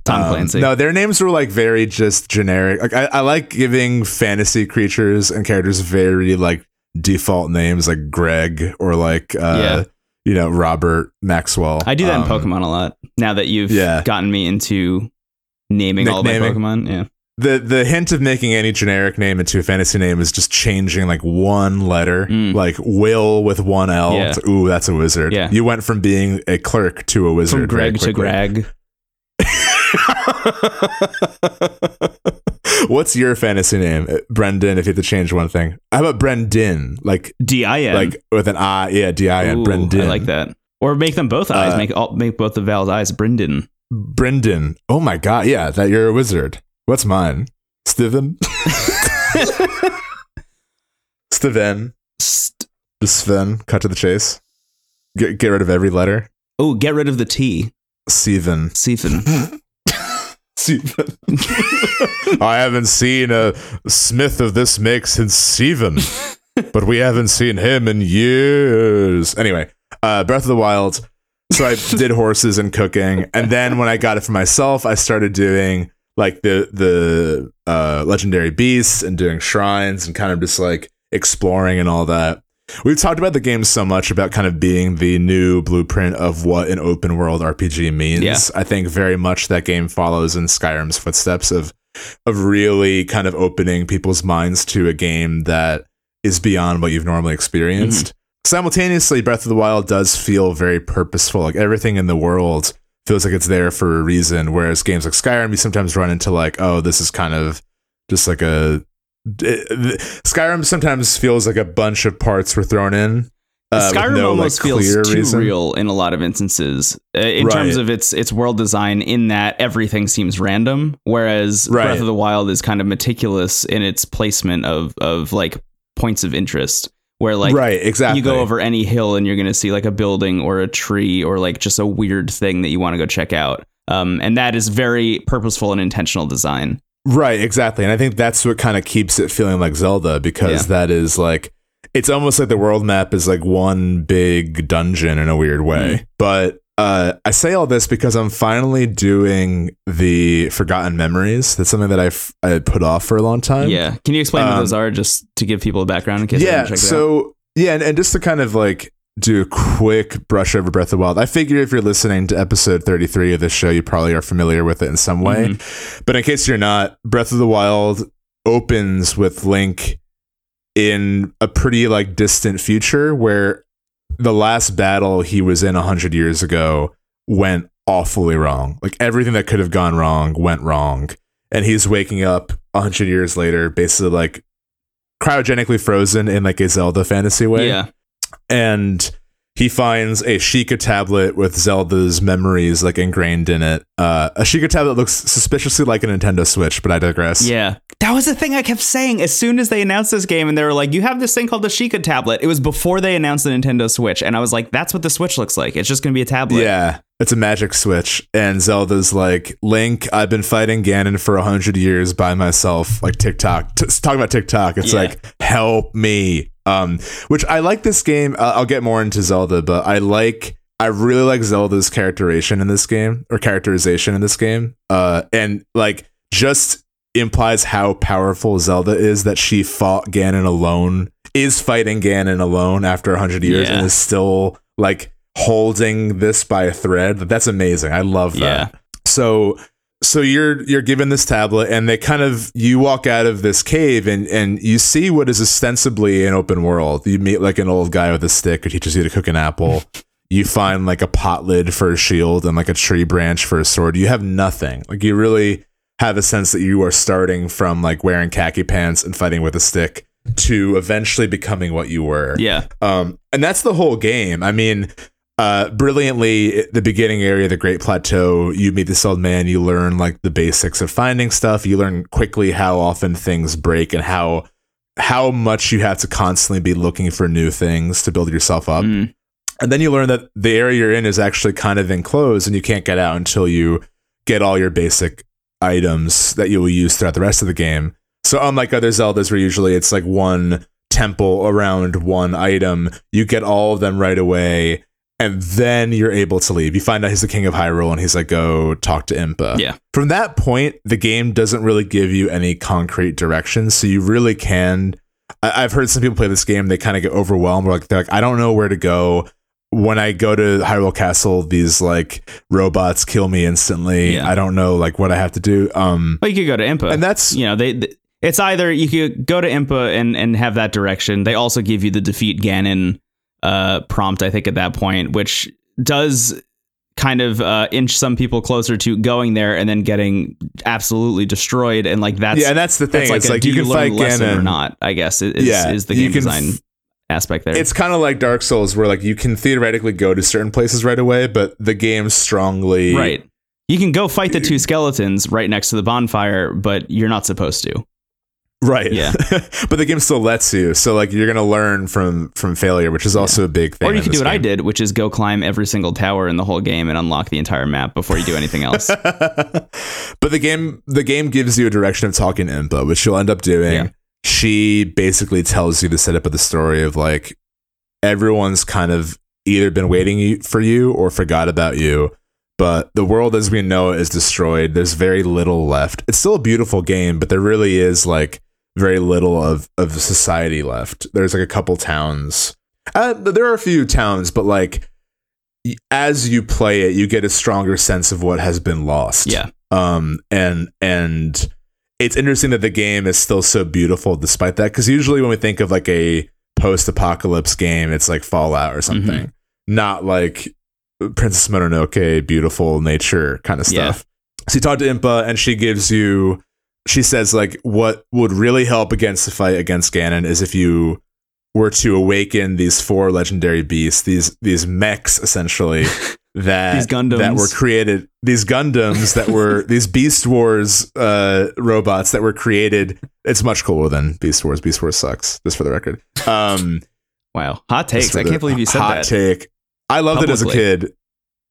Tom um, Clancy. No, their names were like very just generic. Like I, I like giving fantasy creatures and characters very like default names like Greg or like uh Yeah. You know, Robert Maxwell. I do that in Um, Pokemon a lot. Now that you've Yeah. gotten me into naming all of my. Pokemon. Yeah. the the hint of making any generic name into a fantasy name is just changing like one letter, Mm. like Will with one L. Yeah. to, Ooh, that's a wizard. Yeah. You went from being a clerk to a wizard. From Greg to. Greg. [LAUGHS] What's your fantasy name, Uh, Brendan? If you had to change one thing, how about Brendan? Like, D I N. like with an I, yeah, D I N, Brendan. I like that. Or make them both eyes. Uh, make all make both the vowels eyes. Brendan. Brendan. Oh my god, yeah, that you're a wizard. What's mine? Steven. [LAUGHS] [LAUGHS] Steven. St- Sven. Cut to the chase. Get, get rid of every letter. Oh, get rid of the T. Steven. Siphon. Steven. [LAUGHS] I haven't seen a Smith of this make since Steven, but we haven't seen him in years. Anyway, uh, Breath of the Wild. So I did horses and cooking, and then when I got it for myself, I started doing like the the uh, legendary beasts and doing shrines and kind of just like exploring and all that. We've talked about the game so much about kind of being the new blueprint of what an open world RPG means. Yeah. I think very much that game follows in Skyrim's footsteps of of really kind of opening people's minds to a game that is beyond what you've normally experienced. Mm-hmm. Simultaneously, Breath of the Wild does feel very purposeful. Like everything in the world feels like it's there for a reason. Whereas games like Skyrim, you sometimes run into like, oh, this is kind of just like a Skyrim sometimes feels like a bunch of parts were thrown in. uh, Skyrim no, almost like, feels too reason. real in a lot of instances uh, in terms of its its world design. In that everything seems random, whereas Right. Breath of the Wild is kind of meticulous in its placement of of like points of interest. Where like right, exactly. you go over any hill and you're going to see like a building or a tree or like just a weird thing that you want to go check out. Um, and that is very purposeful and intentional design. Right, exactly. And I think that's what kind of keeps it feeling like Zelda because Yeah. that is like it's almost like the world map is like one big dungeon in a weird way. Mm. But uh, I say all this because I'm finally doing the Forgotten Memories. That's something that I've I had put off for a long time. yeah. Can you explain what um, those are just to give people a background in case yeah. haven't checked it out? So yeah, and, and just to kind of like do a quick brush over Breath of the Wild. I figure if you're listening to episode 33 of this show, you probably are familiar with it in some way. Mm-hmm. But in case you're not, Breath of the Wild opens with Link in a pretty like distant future where the last battle he was in 100 years ago went awfully wrong. Like everything that could have gone wrong went wrong. And he's waking up 100 years later basically like cryogenically frozen in like a Zelda fantasy way Yeah. And he finds a Sheikah tablet with Zelda's memories like ingrained in it. Uh, a Sheikah tablet looks suspiciously like a Nintendo Switch, but I digress. Yeah. That was the thing I kept saying as soon as they announced this game and they were like, you have this thing called the Sheikah tablet. It was before they announced the Nintendo Switch. And I was like, that's what the Switch looks like. It's just going to be a tablet. Yeah, it's a magic switch, and Zelda's like, Link, I've been fighting Ganon for a hundred years by myself. Like TikTok, t- talking about TikTok, it's Yeah. like, help me. Um, which I like this game. Uh, I'll get more into Zelda, but I like, I really like Zelda's characterization in this game or characterization in this game. Uh, and like just implies how powerful Zelda is that she fought Ganon alone, is fighting Ganon alone after a hundred years, Yeah. and is still like holding this by a thread. That's amazing. I love that. Yeah. So so you're you're given this tablet and they kind of you walk out of this cave and and you see what is ostensibly an open world. You meet like an old guy with a stick who teaches you to cook an apple. [LAUGHS] You find like a pot lid for a shield and like a tree branch for a sword. You have nothing. Like you really have a sense that you are starting from like wearing khaki pants and fighting with a stick to eventually becoming what you were. Yeah. Um, and that's the whole game. I mean, uh, brilliantly, the beginning area, the Great Plateau, you meet this old man, you learn like the basics of finding stuff. You learn quickly how often things break and how how much you have to constantly be looking for new things to build yourself up. Mm. And then you learn that the area you're in is actually kind of enclosed and you can't get out until you get all your basic items that you will use throughout the rest of the game. So unlike other Zeldas where usually it's like one temple around one item, you get all of them right away and then you're able to leave. You find out he's the king of Hyrule and he's like go talk to Impa. Yeah. From that point, the game doesn't really give you any concrete directions, so you really can I- I've heard some people play this game. They kind of get overwhelmed. Like they're like, I don't know where to go. When I go to Hyrule Castle, these like robots kill me instantly. Yeah. I don't know like what I have to do. Um, Well, you could go to Impa. and that's you know, they, th- it's either you could go to Impa and, and have that direction. They also give you the defeat Ganon uh, prompt, I think, at that point, which does kind of uh, inch some people closer to going there and then getting absolutely destroyed. And like that's yeah, and that's the thing. that's like it's a like do you can learn fight lesson Ganon or not. I guess is, Yeah, is the game can f- design aspect there. It's kind of like Dark Souls, where like you can theoretically go to certain places right away, but the game strongly right. You can go fight the two skeletons right next to the bonfire, but you're not supposed to. Right. Yeah. [LAUGHS] but the game still lets you. So like you're gonna learn from from failure, which is also a big thing. Or you could do what I did, which is go climb every single tower in the whole game and unlock the entire map before you do anything else. [LAUGHS] but the game the game gives you a direction of talking to Impa, which you'll end up doing. Yeah. She basically tells you the setup of the story of like everyone's kind of either been waiting for you or forgot about you. But the world as we know it is destroyed. There's very little left. It's still a beautiful game, but there really is like very little of of society left. There's like a couple towns. Uh, there are a few towns, but like as you play it, you get a stronger sense of what has been lost. yeah. Um, and and it's interesting that the game is still so beautiful despite that. Because usually when we think of like a post-apocalypse game, it's like Fallout or something, not like Princess Mononoke, beautiful nature kind of Yeah. stuff. So you talk to Impa, and she gives you. She says like what would really help against the fight against Ganon is if you were to awaken these four legendary beasts, these these mechs essentially [LAUGHS] that These Gundams. that were created, these Gundams that were [LAUGHS] these Beast Wars uh, robots that were created. It's much cooler than Beast Wars. Beast Wars sucks, just for the record. Um, [LAUGHS] Wow. Hot takes. I can't believe you said hot that. take. I loved it as a kid.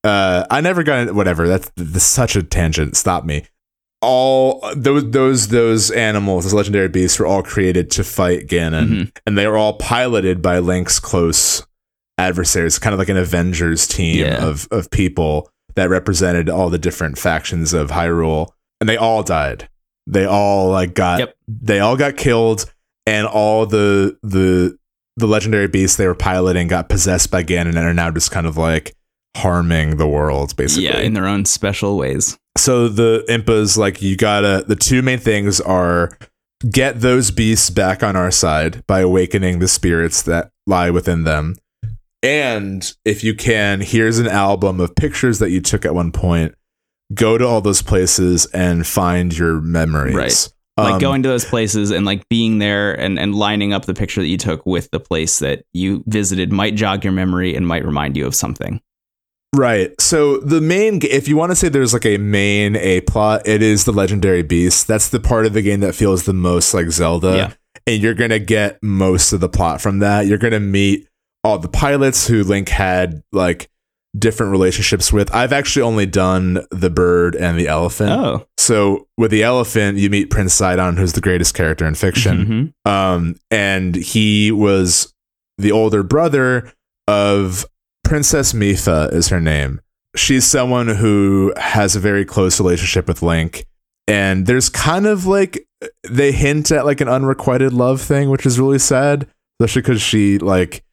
Uh, I never got it. Whatever. That's, that's such a tangent. Stop me. All those those those animals, those legendary beasts, were all created to fight Ganon, Mhm. and they were all piloted by Link's close adversaries, kind of like an Avengers team Yeah. of of people that represented all the different factions of Hyrule, and they all died. They all like got Yep. they all got killed, and all the the the legendary beasts they were piloting got possessed by Ganon and are now just kind of like harming the world, basically. Yeah, in their own special ways. So the Impa's like you gotta the two main things are get those beasts back on our side by awakening the spirits that lie within them and if you can here's an album of pictures that you took at one point go to all those places and find your memories Right. Like Um, going to those places and like being there and, and lining up the picture that you took with the place that you visited might jog your memory and might remind you of something. Right. So the main, if you want to say there's like a main a plot, it is the legendary beast. That's the part of the game that feels the most like Zelda, Yeah. and you're gonna get most of the plot from that. You're gonna meet all the pilots who Link had like different relationships with. I've actually only done the bird and the elephant. Oh. So with the elephant, you meet Prince Sidon, who's the greatest character in fiction Mhm. um, and he was the older brother of Princess Mipha is her name. She's someone who has a very close relationship with Link, and there's kind of like they hint at like an unrequited love thing, which is really sad, especially because she like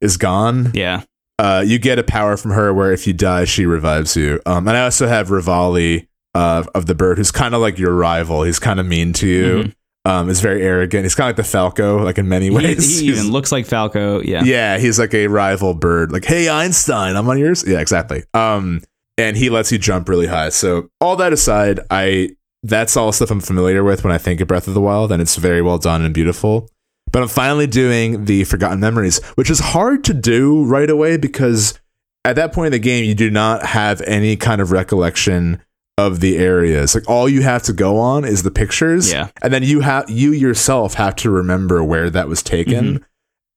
is gone. Yeah. Uh, you get a power from her where if you die, she revives you. Um, and I also have Revali uh, of the bird, who's kind of like your rival. He's kind of mean to you. Mhm. Um, is very arrogant. He's kind of like the Falco, like in many ways. he He's- even looks like Falco. Yeah. yeah, he's like a rival bird. Like, hey Einstein, I'm on yours. Yeah, exactly. Um, and he lets you jump really high. So all that aside, I that's all stuff I'm familiar with when I think of Breath of the Wild, and it's very well done and beautiful. But I'm finally doing the Forgotten Memories, which is hard to do right away because at that point in the game, you do not have any kind of recollection of the areas. Like all you have to go on is the pictures, Yeah. and then you have you yourself have to remember where that was taken.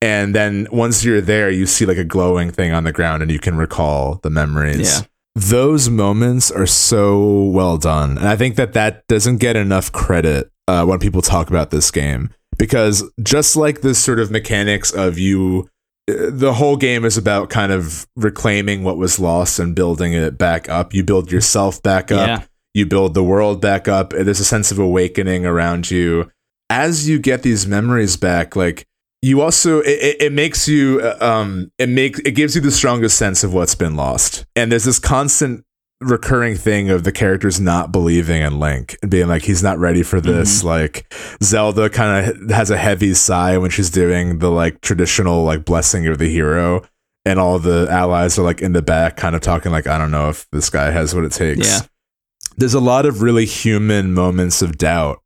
And then once you're there, you see like a glowing thing on the ground, and you can recall the memories. Yeah. Those moments are so well done, and I think that that doesn't get enough credit uh, when people talk about this game because just like this sort of mechanics of you the whole game is about kind of reclaiming what was lost and building it back up. You build yourself back up. Yeah. you build the world back up. There's a sense of awakening around you. As you get these memories back like you also it, it, makes you uh, um it makes it gives you the strongest sense of what's been lost. And there's this constant recurring thing of the characters not believing in link and being like he's not ready for this mm-hmm. like zelda kind of has a heavy sigh when she's doing the like traditional like blessing of the hero and all the allies are like in the back kind of talking like i don't know if this guy has what it takes Yeah. there's a lot of really human moments of doubt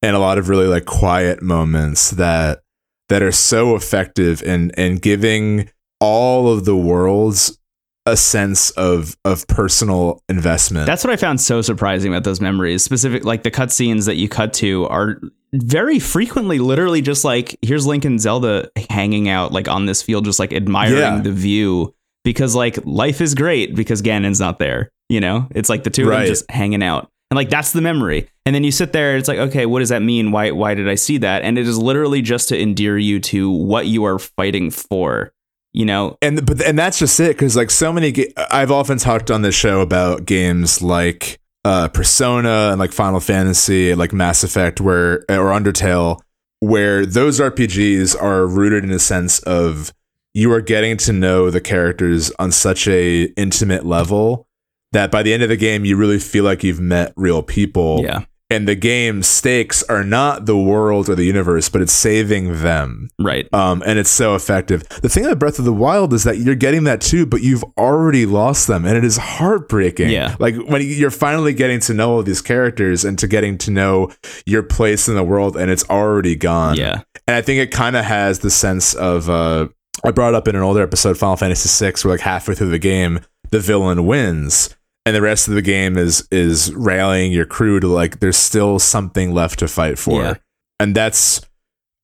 and a lot of really like quiet moments that that are so effective in in giving all of the worlds a sense of of personal investment. That's what I found so surprising about those memories. Specific, like the cutscenes that you cut to are very frequently, literally just like here's Link and Zelda hanging out like on this field, just like admiring Yeah. the view because like life is great because Ganon's not there. You know, it's like the two of them just hanging out. And like that's the memory. And then you sit there, it's like, okay, what does that mean? Why why did I see that? And it is literally just to endear you to what you are fighting for. You know, and but and that's just it because like so many ga- i've often talked on this show about games like uh persona and like final fantasy like mass effect where or undertale where those rpgs are rooted in a sense of you are getting to know the characters on such a intimate level that by the end of the game you really feel like you've met real people. Yeah, and the game's stakes are not the world or the universe but it's saving them right. um, and it's so effective. The thing about Breath of the Wild is that you're getting that too, but you've already lost them, and it is heartbreaking. Yeah. like when you're finally getting to know all these characters and to getting to know your place in the world, and it's already gone. Yeah, and I think it kind of has the sense of uh, I brought up in an older episode, Final Fantasy VI, where like halfway through the game, the villain wins. And the rest of the game is is rallying your crew to like there's still something left to fight for Yeah. and that's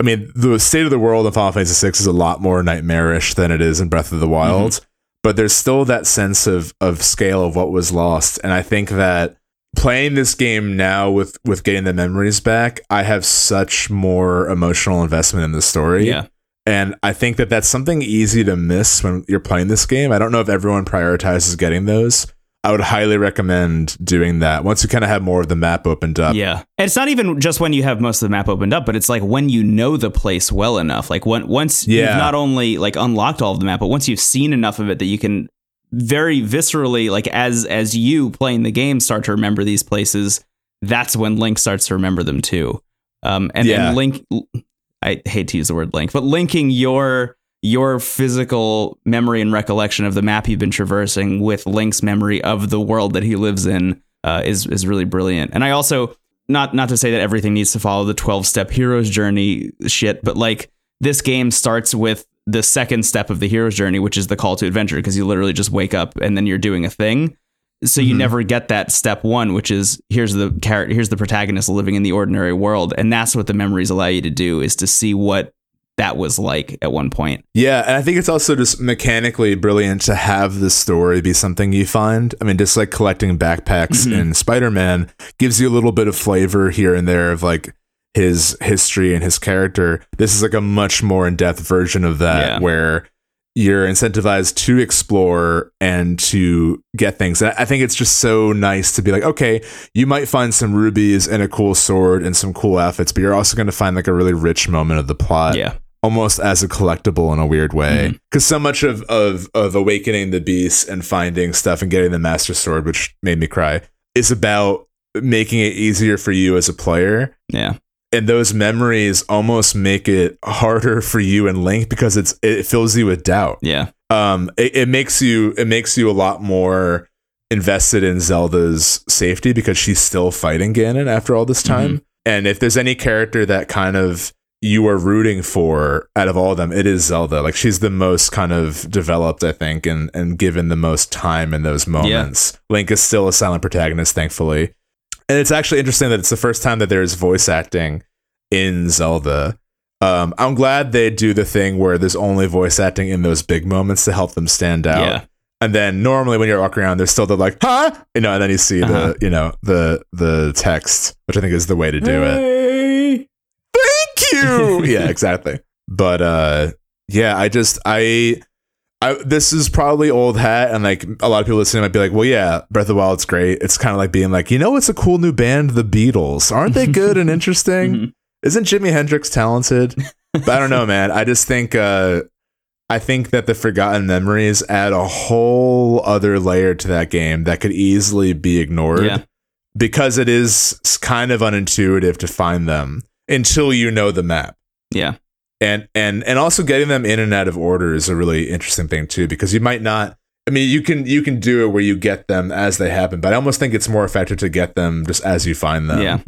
I mean, the state of the world in Final Fantasy VI is a lot more nightmarish than it is in Breath of the mm-hmm. Wild, but there's still that sense of of scale of what was lost, and I think that playing this game now with with getting the memories back, I have such more emotional investment in the story. yeah. And I think that that's something easy to miss when you're playing this game. I don't know if everyone prioritizes getting those. I would highly recommend doing that once you kind of have more of the map opened up. Yeah. And it's not even just when you have most of the map opened up, but it's like when you know the place well enough. Like when, once Yeah. you've not only like unlocked all of the map, but once you've seen enough of it that you can very viscerally, like as as you playing the game start to remember these places, that's when Link starts to remember them too. Um and Yeah. then Link I hate to use the word link, but linking your your physical memory and recollection of the map you've been traversing with Link's memory of the world that he lives in uh, is is really brilliant. And I also not not to say that everything needs to follow the 12 step hero's journey shit, but like this game starts with the second step of the hero's journey, which is the call to adventure, because you literally just wake up and then you're doing a thing. So you Mhm. never get that step one, which is here's the character, here's the protagonist living in the ordinary world, and that's what the memories allow you to do is to see what that was like at one point. Yeah, and I think it's also just mechanically brilliant to have the story be something you find. I mean, just like collecting backpacks Mhm. in Spider Man gives you a little bit of flavor here and there of like his history and his character. This is like a much more in depth version of that Yeah. where you're incentivized to explore and to get things. And I think it's just so nice to be like, okay, you might find some rubies and a cool sword and some cool outfits, but you're also going to find like a really rich moment of the plot yeah. Almost as a collectible in a weird way. Because so much of, of of awakening the beast and finding stuff and getting the master sword which made me cry is about making it easier for you as a player. Yeah. and those memories almost make it harder for you and link because it's it fills you with doubt. Yeah. um it, it makes you it makes you a lot more invested in zelda's safety because she's still fighting ganon after all this time. And if there's any character that kind of you are rooting for out of all of them it is zelda like she's the most kind of developed i think and and given the most time in those moments link is still a silent protagonist thankfully and it's actually interesting that it's the first time that there's voice acting in zelda um, i'm glad they do the thing where there's only voice acting in those big moments to help them stand out Yeah. and then normally when you're walking around, there's still the like, huh? You know, and then you see Uh-huh. the, you know, the the text, which I think is the way to do it. it. You. [LAUGHS] yeah, exactly. But uh yeah, I just I I this is probably old hat and like a lot of people listening might be like, well yeah, Breath of the Wild's great. It's kind of like being like, you know it's a cool new band, the Beatles. Aren't they good and [LAUGHS] interesting? Mhm. Isn't Jimi Hendrix talented? But I don't know, man. I just think uh I think that the Forgotten Memories add a whole other layer to that game that could easily be ignored Yeah. because it is kind of unintuitive to find them until you know the map. Yeah. And and and also getting them in and out of order is a really interesting thing too because you might not I mean you can you can do it where you get them as they happen, but I almost think it's more effective to get them just as you find them. Yeah.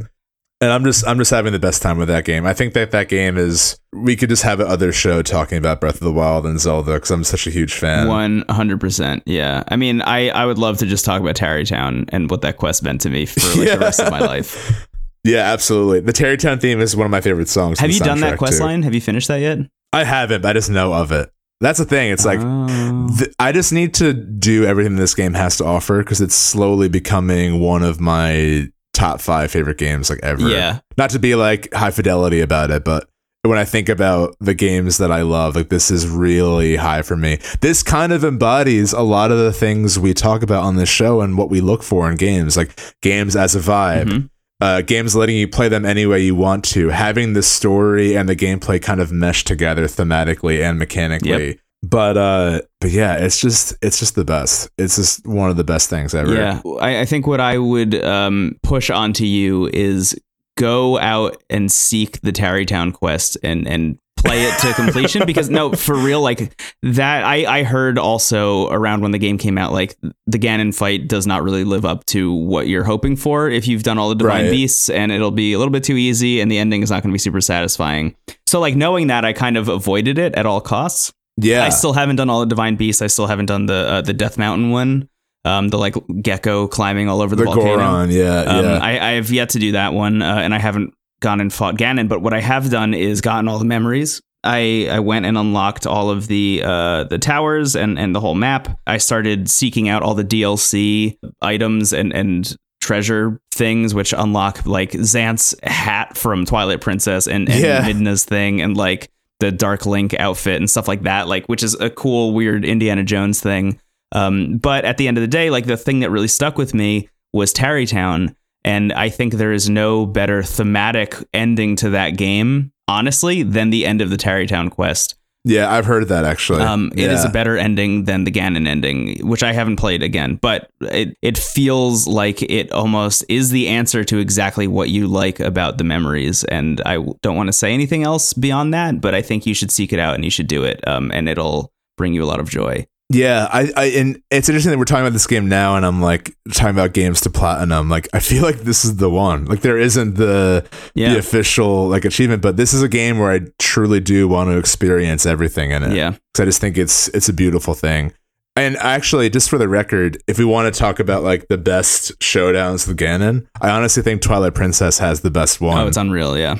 and I'm just I'm just having the best time with that game. I think that that game is we could just have another show talking about Breath of the Wild and Zelda because I'm such a huge fan. One hundred percent, yeah. I mean, I I would love to just talk about Tarrey Town and what that quest meant to me for like Yeah. the rest of my [LAUGHS] life. Yeah, absolutely. The Tarrey Town theme is one of my favorite songs. Have you done that quest too. line? Have you finished that yet? I haven't, but I just know of it. That's the thing. It's like Oh. th- I just need to do everything this game has to offer because it's slowly becoming one of my top five favorite games like ever. yeah, Not to be like high fidelity about it, but when I think about the games that I love, like this is really high for me. This kind of embodies a lot of the things we talk about on this show and what we look for in games, like games as a vibe. Mhm. Uh, games letting you play them any way you want to, having the story and the gameplay kind of mesh together thematically and mechanically. But uh, but yeah, it's just it's just the best. It's just one of the best things ever. yeah. I, I think what I would um, push onto you is go out and seek the Tarrey Town quest and and play it to completion because no for real like that I I heard also around when the game came out like the Ganon fight does not really live up to what you're hoping for if you've done all the divine Right. beasts and it'll be a little bit too easy and the ending is not going to be super satisfying so like knowing that I kind of avoided it at all costs yeah. I still haven't done all the divine beasts. I still haven't done the uh, the Death Mountain one. Um, the like gecko climbing all over the, the volcano. Goron, yeah, Um, yeah. I, I have yet to do that one, uh, and I haven't gone and fought Ganon. But what I have done is gotten all the memories. I, I went and unlocked all of the uh, the towers and, and the whole map. I started seeking out all the DLC items and and treasure things, which unlock like Zant's hat from Twilight Princess and, and Yeah. Midna's thing, and like the Dark Link outfit and stuff like that. Like, which is a cool, weird Indiana Jones thing. Um, but at the end of the day, like the thing that really stuck with me was Tarrey Town. And I think there is no better thematic ending to that game, honestly, than the end of the Tarrey Town quest. yeah, I've heard that actually. Um, It is Yeah. a better ending than the Ganon ending, which I haven't played again, but it, it feels like it almost is the answer to exactly what you like about the memories. And I don't want to say anything else beyond that, but I think you should seek it out and you should do it. Um, and it'll bring you a lot of joy. Yeah, I, I and it's interesting that we're talking about this game now, and I'm like talking about games to platinum. Like, I feel like this is the one. Like, there isn't the Yeah. the official like achievement, but this is a game where I truly do want to experience everything in it. Yeah. because I just think it's it's a beautiful thing. And actually, just for the record, if we want to talk about like the best showdowns with Ganon, I honestly think Twilight Princess has the best oh, one. Oh, it's unreal. Yeah.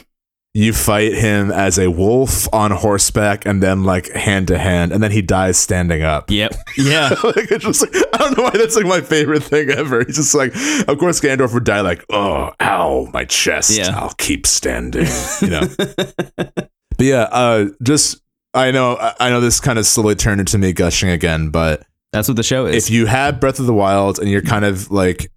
You fight him as a wolf on horseback, and then like hand to hand, and then he dies standing up. Yep. [LAUGHS] Yeah. [LAUGHS] like it's just like I don't know why that's like my favorite thing ever. He's just like, of course, Gandalf would die like, oh, ow, my chest. Yeah. I'll keep standing. [LAUGHS] You know. but yeah, uh, just I know I- I know this kind of slowly turned into me gushing again, but That's what the show is. if you have Breath of the Wild and you're kind of like,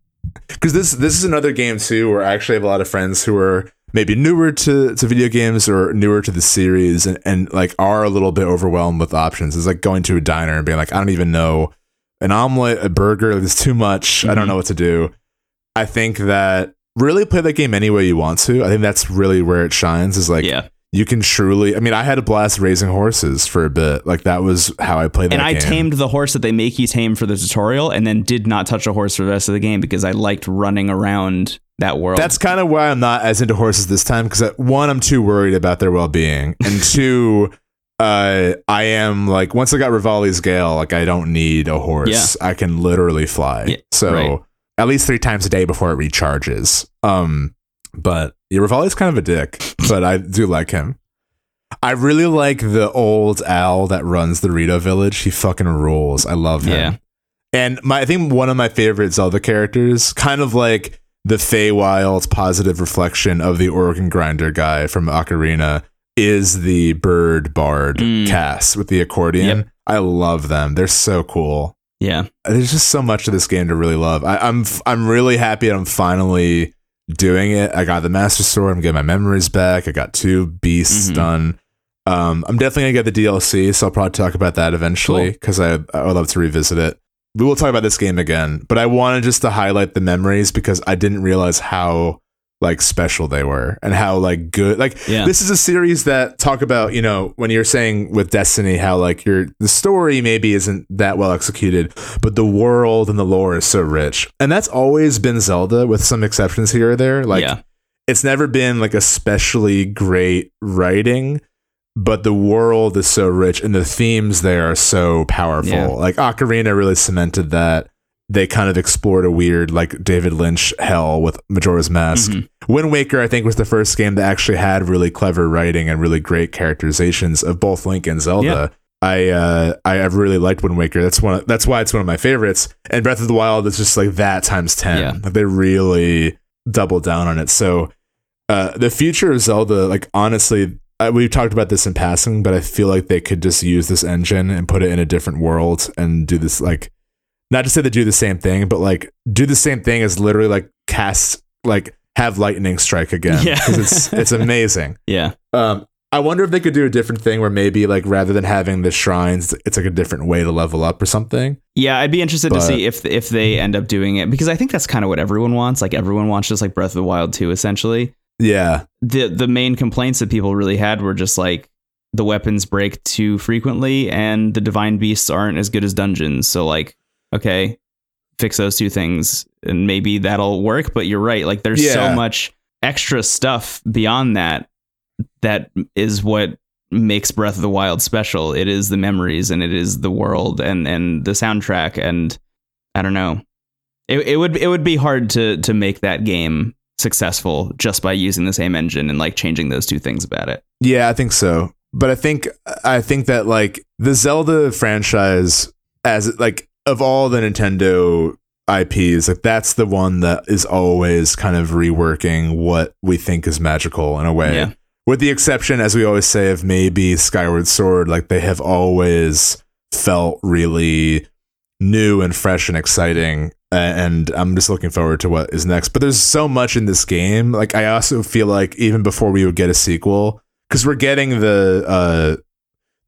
because this this is another game too where I actually have a lot of friends who are maybe newer to, to video games or newer to the series and, and like are a little bit overwhelmed with options. It's like going to a diner and being like, I don't even know an omelet, a burger, there's too much. I don't Mhm. know what to do. I think that really play that game any way you want to. I think that's really where it shines is like yeah. you can truly I mean, I had a blast raising horses for a bit. Like that was how I played that And I game. tamed the horse that they make you tame for the tutorial and then did not touch a horse for the rest of the game because I liked running around that world. That's kind of why I'm not as into horses this time because one, I'm too worried about their well being, and [LAUGHS] two, uh, I am like once I got Revali's Gale, like I don't need a horse. I can literally fly. Yeah, so right. at least three times a day before it recharges. Um, but yeah, Revali's kind of a dick, but I do like him. I really like the old owl that runs the Rito village. He fucking rules. I love him. Yeah. And my I think one of my favorite Zelda characters, kind of like the Feywild's positive reflection of the organ grinder guy from Ocarina, is the bird bard Mm. Kass with the accordion. Yep. I love them. They're so cool. yeah. There's just so much of this game to really love. I, I'm I'm really happy I'm finally doing it. I got the Master Sword. I'm getting my memories back. I got two beasts Mhm. done. Um, I'm definitely gonna get the DLC, so I'll probably talk about that eventually Cool. because I I would love to revisit it. We will talk about this game again, but I wanted just to highlight the memories because I didn't realize how like special they were and how like good like Yeah. this is a series that talk about you know when you're saying with destiny how like your the story maybe isn't that well executed but the world and the lore is so rich and that's always been zelda with some exceptions here or there like yeah. it's never been like especially great writing, but the world is so rich and the themes there are so powerful. Yeah. Like Ocarina really cemented that. They kind of explored a weird, like David Lynch hell with Majora's Mask. Mhm. Wind Waker, I think, was the first game that actually had really clever writing and really great characterizations of both Link and Zelda. Yeah. I uh, I have really liked Wind Waker. That's one. Of, that's why it's one of my favorites. And Breath of the Wild is just like that times ten. Yeah. Like they really doubled down on it. So uh, the future of Zelda, like honestly, we've talked about this in passing, but I feel like they could just use this engine and put it in a different world and do this like not to say they do the same thing, but like do the same thing as literally like cast like have lightning strike again Yeah. it's [LAUGHS] it's amazing. Yeah. Um, I wonder if they could do a different thing where maybe like rather than having the shrines, it's like a different way to level up or something. Yeah, I'd be interested to see if if they end up doing it because I think that's kind of what everyone wants. Like everyone wants just like Breath of the Wild 2 essentially. Yeah, The the main complaints that people really had were just like the weapons break too frequently and the divine beasts aren't as good as dungeons. So like, okay, fix those two things and maybe that'll work, but you're right. Like there's Yeah. so much extra stuff beyond that that is what makes Breath of the Wild special. It is the memories and it is the world and and the soundtrack and I don't know. It it would it would be hard to to make that game successful just by using the same engine and like changing those two things about it. yeah, I think so. But I think I think that like the Zelda franchise, as like of all the Nintendo IPs, like that's the one that is always kind of reworking what we think is magical in a way. Yeah. with the exception, as we always say, of maybe Skyward Sword, like they have always felt really new and fresh and exciting. And I'm just looking forward to what is next. But there's so much in this game. Like I also feel like even before we would get a sequel, because we're getting the uh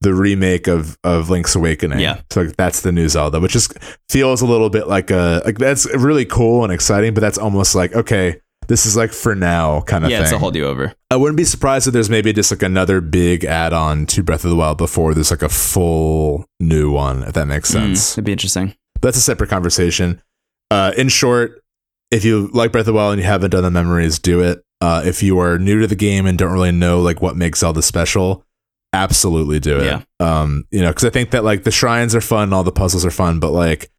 the remake of of Link's Awakening. Yeah. So like, that's the new Zelda, which just feels a little bit like a like that's really cool and exciting, but that's almost like okay, this is like for now kind of yeah, thing. it's a hold you over. I wouldn't be surprised if there's maybe just like another big add-on to Breath of the Wild before there's like a full new one, if that makes Mm, sense. it'd be interesting. But that's a separate conversation. Uh, in short, if you like Breath of the Wild and you haven't done the memories, do it. Uh, if you are new to the game and don't really know like what makes Zelda special, absolutely do it. Yeah. Um, you know, because I think that like the shrines are fun, all the puzzles are fun, but like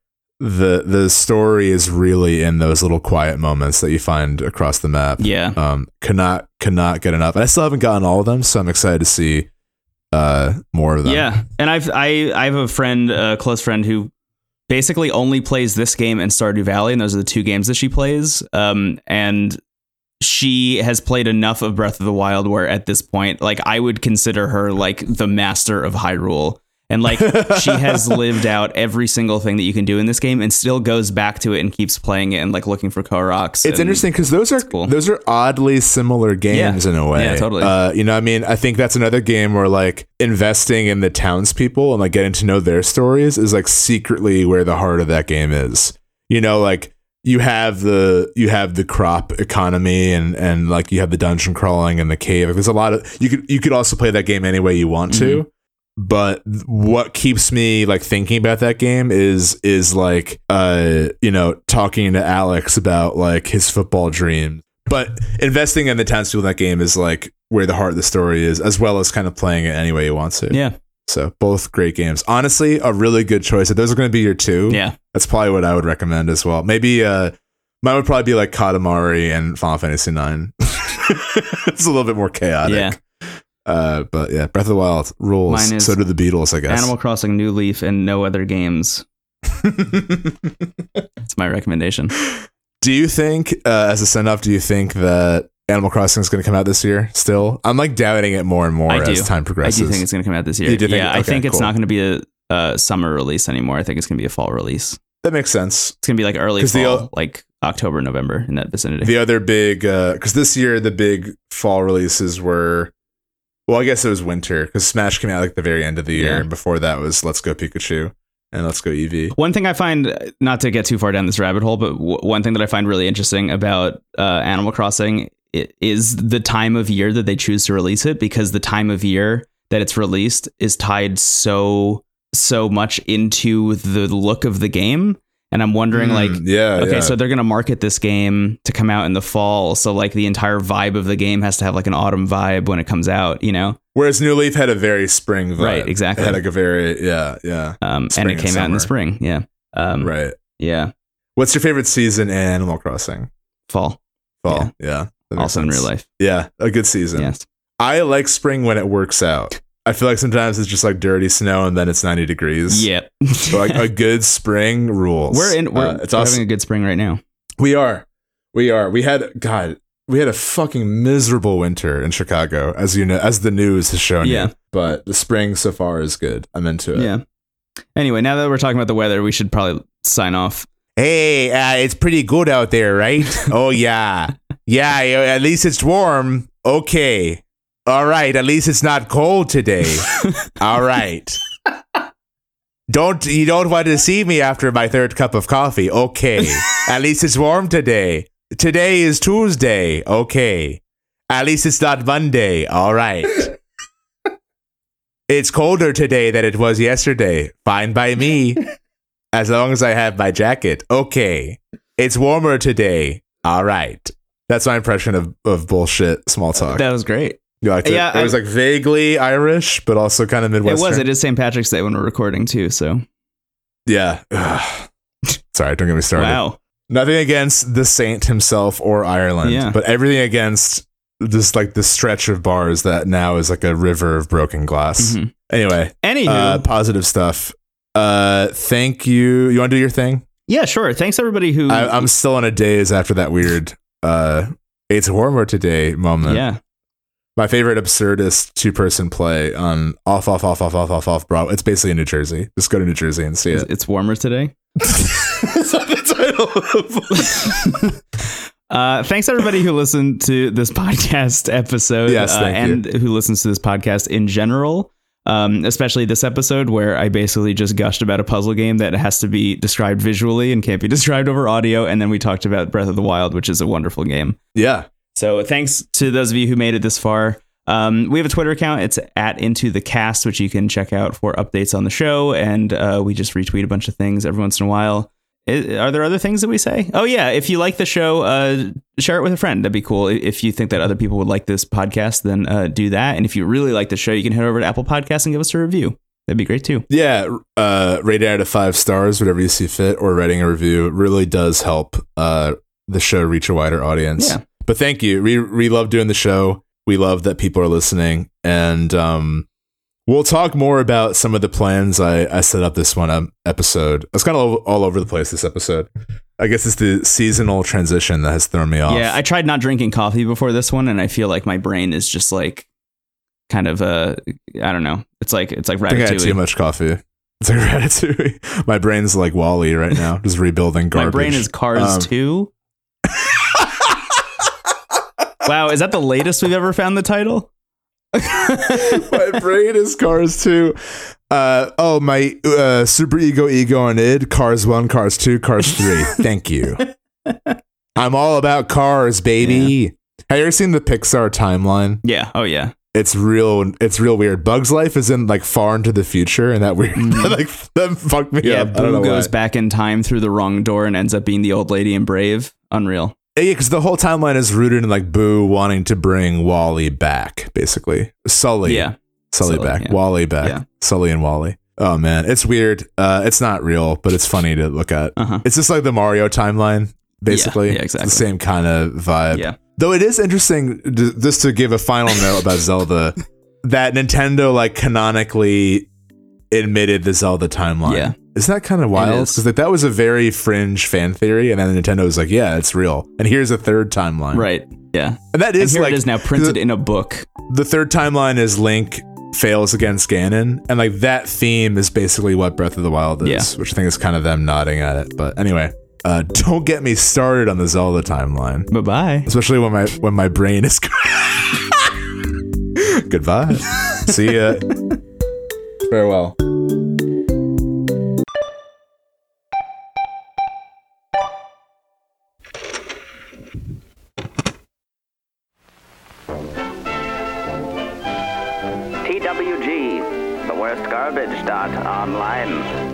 the the story is really in those little quiet moments that you find across the map Yeah. um cannot cannot get enough and i still haven't gotten all of them so i'm excited to see uh more of them Yeah, and I've I I have a friend, a close friend who basically only plays this game and Stardew Valley, and those are the two games that she plays. Um, and she has played enough of Breath of the Wild where at this point, like I would consider her like the master of Hyrule. And like she has [LAUGHS] lived out every single thing that you can do in this game, and still goes back to it and keeps playing it and like looking for Koroks. it's interesting because those are cool. those are oddly similar games Yeah. in a way. Yeah, totally. Uh, you know, I mean, I think that's another game where like investing in the townspeople and like getting to know their stories is like secretly where the heart of that game is. You know, like you have the you have the crop economy and and like you have the dungeon crawling and the cave. There's a lot of you could you could also play that game any way you want to. But what keeps me like thinking about that game is is like uh you know talking to Alex about like his football dreams. But investing in the townspeople in that game is like where the heart of the story is, as well as kind of playing it any way you want to. yeah, So both great games. Honestly, a really good choice. If those are going to be your two, yeah, that's probably what I would recommend as well. Maybe uh mine would probably be like Katamari and Final Fantasy Nine. [LAUGHS] it's a little bit more chaotic. yeah. Uh, but yeah, Breath of the Wild rules. Mine is so do the Beatles, I guess. Animal Crossing, New Leaf, and no other games. [LAUGHS] That's my recommendation. do you think, uh, as a send off, do you think that Animal Crossing is going to come out this year? Still, I'm like doubting it more and more as time progresses. I do think it's going to come out this year. You do think- yeah, I okay, think it's cool. not going to be a, a summer release anymore. I think it's going to be a fall release. that makes sense. It's going to be like early fall, o- like October, November in that vicinity. The other big, because this year the big fall releases were, well, I guess it was winter because Smash came out like the very end of the year, Yeah. and before that was Let's Go Pikachu and Let's Go Eevee. one thing I find, not to get too far down this rabbit hole, but w- one thing that I find really interesting about uh, Animal Crossing is the time of year that they choose to release it because the time of year that it's released is tied so so much into the look of the game And I'm wondering, like, Mm, yeah, okay, yeah. so they're gonna market this game to come out in the fall, so like the entire vibe of the game has to have like an autumn vibe when it comes out, you know? Whereas New Leaf had a very spring vibe. Right, exactly. It had like a very yeah, yeah. Um, and and it came out in the spring, yeah, um, right. yeah, What's your favorite season in Animal Crossing? fall, Fall. Yeah. makes also in real life, Yeah, a good season. yes, I like spring when it works out. I feel like sometimes it's just like dirty snow and then it's 90 degrees. yep. But like a good [LAUGHS] spring rules. we're in, we're, Uh, it's we're having a good spring right now. We are. We are. We had God. We had a fucking miserable winter in Chicago, as you know, as the news has shown Yeah. you. But the spring so far is good. I'm into it. Yeah. Anyway, now that we're talking about the weather, we should probably sign off. Hey, uh, it's pretty good out there, right? [LAUGHS] oh yeah, yeah. At least it's warm. Okay. All right. At least it's not cold today. [LAUGHS] All right. Don't you don't want to see me after my third cup of coffee? Okay. [LAUGHS] At least it's warm today. Today is Tuesday. Okay. At least it's not Monday. All right. It's colder today than it was yesterday. Fine by me. [LAUGHS] As long as I have my jacket. Okay. It's warmer today. All right. That's my impression of, of bullshit small talk. That was great. It? Yeah, it was I- like vaguely Irish, but also kind of Midwestern. It was. It is St. Patrick's Day when we're recording too. So Yeah. Sorry, don't get me started. wow. Nothing against the saint himself or Ireland, Yeah. but everything against this like the stretch of bars that now is like a river of broken glass. Mhm. Anyway, Anywho, uh, positive stuff. Uh, thank you. You want to do your thing? yeah, sure. Thanks everybody who. I, I'm still on a daze after that weird. Uh, it's warmer today moment. yeah. My favorite absurdist two person play on off off off off off off off Bravo. It's basically in New Jersey. Just go to New Jersey and see It's, it. it's warmer today. [LAUGHS] That's the title. [LAUGHS] Uh, thanks everybody who listened to this podcast episode. Yes, uh, and who listens to this podcast in general. Um, especially this episode where I basically just gushed about a puzzle game that has to be described visually and can't be [LAUGHS] described over audio. And then we talked about Breath of the Wild, which is a wonderful game. yeah. So thanks to those of you who made it this far. Um, we have a Twitter account. It's at Into the Cast, which you can check out for updates on the show. And uh, we just retweet a bunch of things every once in a while. I- are there other things that we say? Oh yeah, if you like the show, uh, share it with a friend. That'd be cool. If you think that other people would like this podcast, then uh, do that. And if you really like the show, you can head over to Apple Podcasts and give us a review. That'd be great too. Yeah. Uh, rate it out of five stars, whatever you see fit, or writing a review. It really does help uh, the show reach a wider audience. Yeah. But thank you. We, we love doing the show. We love that people are listening. And um, we'll talk more about some of the plans I, I set up this one um, episode. It's kind of all, all over the place this episode. I guess it's the seasonal transition that has thrown me off. Yeah, I tried not drinking coffee before this one, and I feel like my brain is just like kind of uh, I don't know. It's like it's like I think I had too much coffee. It's like [LAUGHS] ratatouille. My brain's like WALL-E right now, just rebuilding garbage. My brain is Cars Um, 2. Wow, is that the latest we've ever found the title? [LAUGHS] my brain is Cars 2. Uh, oh, my uh, Super Ego, Ego, and id. Cars 1, Cars 2, Cars 3. [LAUGHS] Thank you. I'm all about cars, baby. Have you ever seen the Pixar timeline? yeah. Oh yeah. It's real. It's real weird. Bugs Life is in like far into the future, and that weird. [LAUGHS] like that fucked me Yeah. up. I Boo goes why. back in time through the wrong door and ends up being the old lady in Brave. Unreal. Yeah, because the whole timeline is rooted in like Boo wanting to bring WALL-E back, basically. Sully. Yeah. Sully, Sully, back. yeah. WALL-E back. Yeah. Sully and WALL-E. Oh man, it's weird. Uh, it's not real, but it's funny to look at. Uh huh. It's just like the Mario timeline, basically. yeah, exactly. It's the same kind of vibe. Yeah. Though it is interesting, d- just to give a final note about Zelda, [LAUGHS] that Nintendo like canonically admitted the Zelda timeline. Yeah. Isn't that kind of wild? Because like, that was a very fringe fan theory, and then Nintendo was like, "Yeah, it's real." And here's a third timeline. Right. Yeah. And that And is here like it is now printed in a book. the third timeline is Link fails against Ganon, and like that theme is basically what Breath of the Wild is, Yeah. which I think is kind of them nodding at it. But anyway, uh, don't get me started on the Zelda timeline, Bye bye. especially when my when my brain is. [LAUGHS] [LAUGHS] Goodbye. See ya. [LAUGHS] Farewell. TWG, the worst garbage dot online.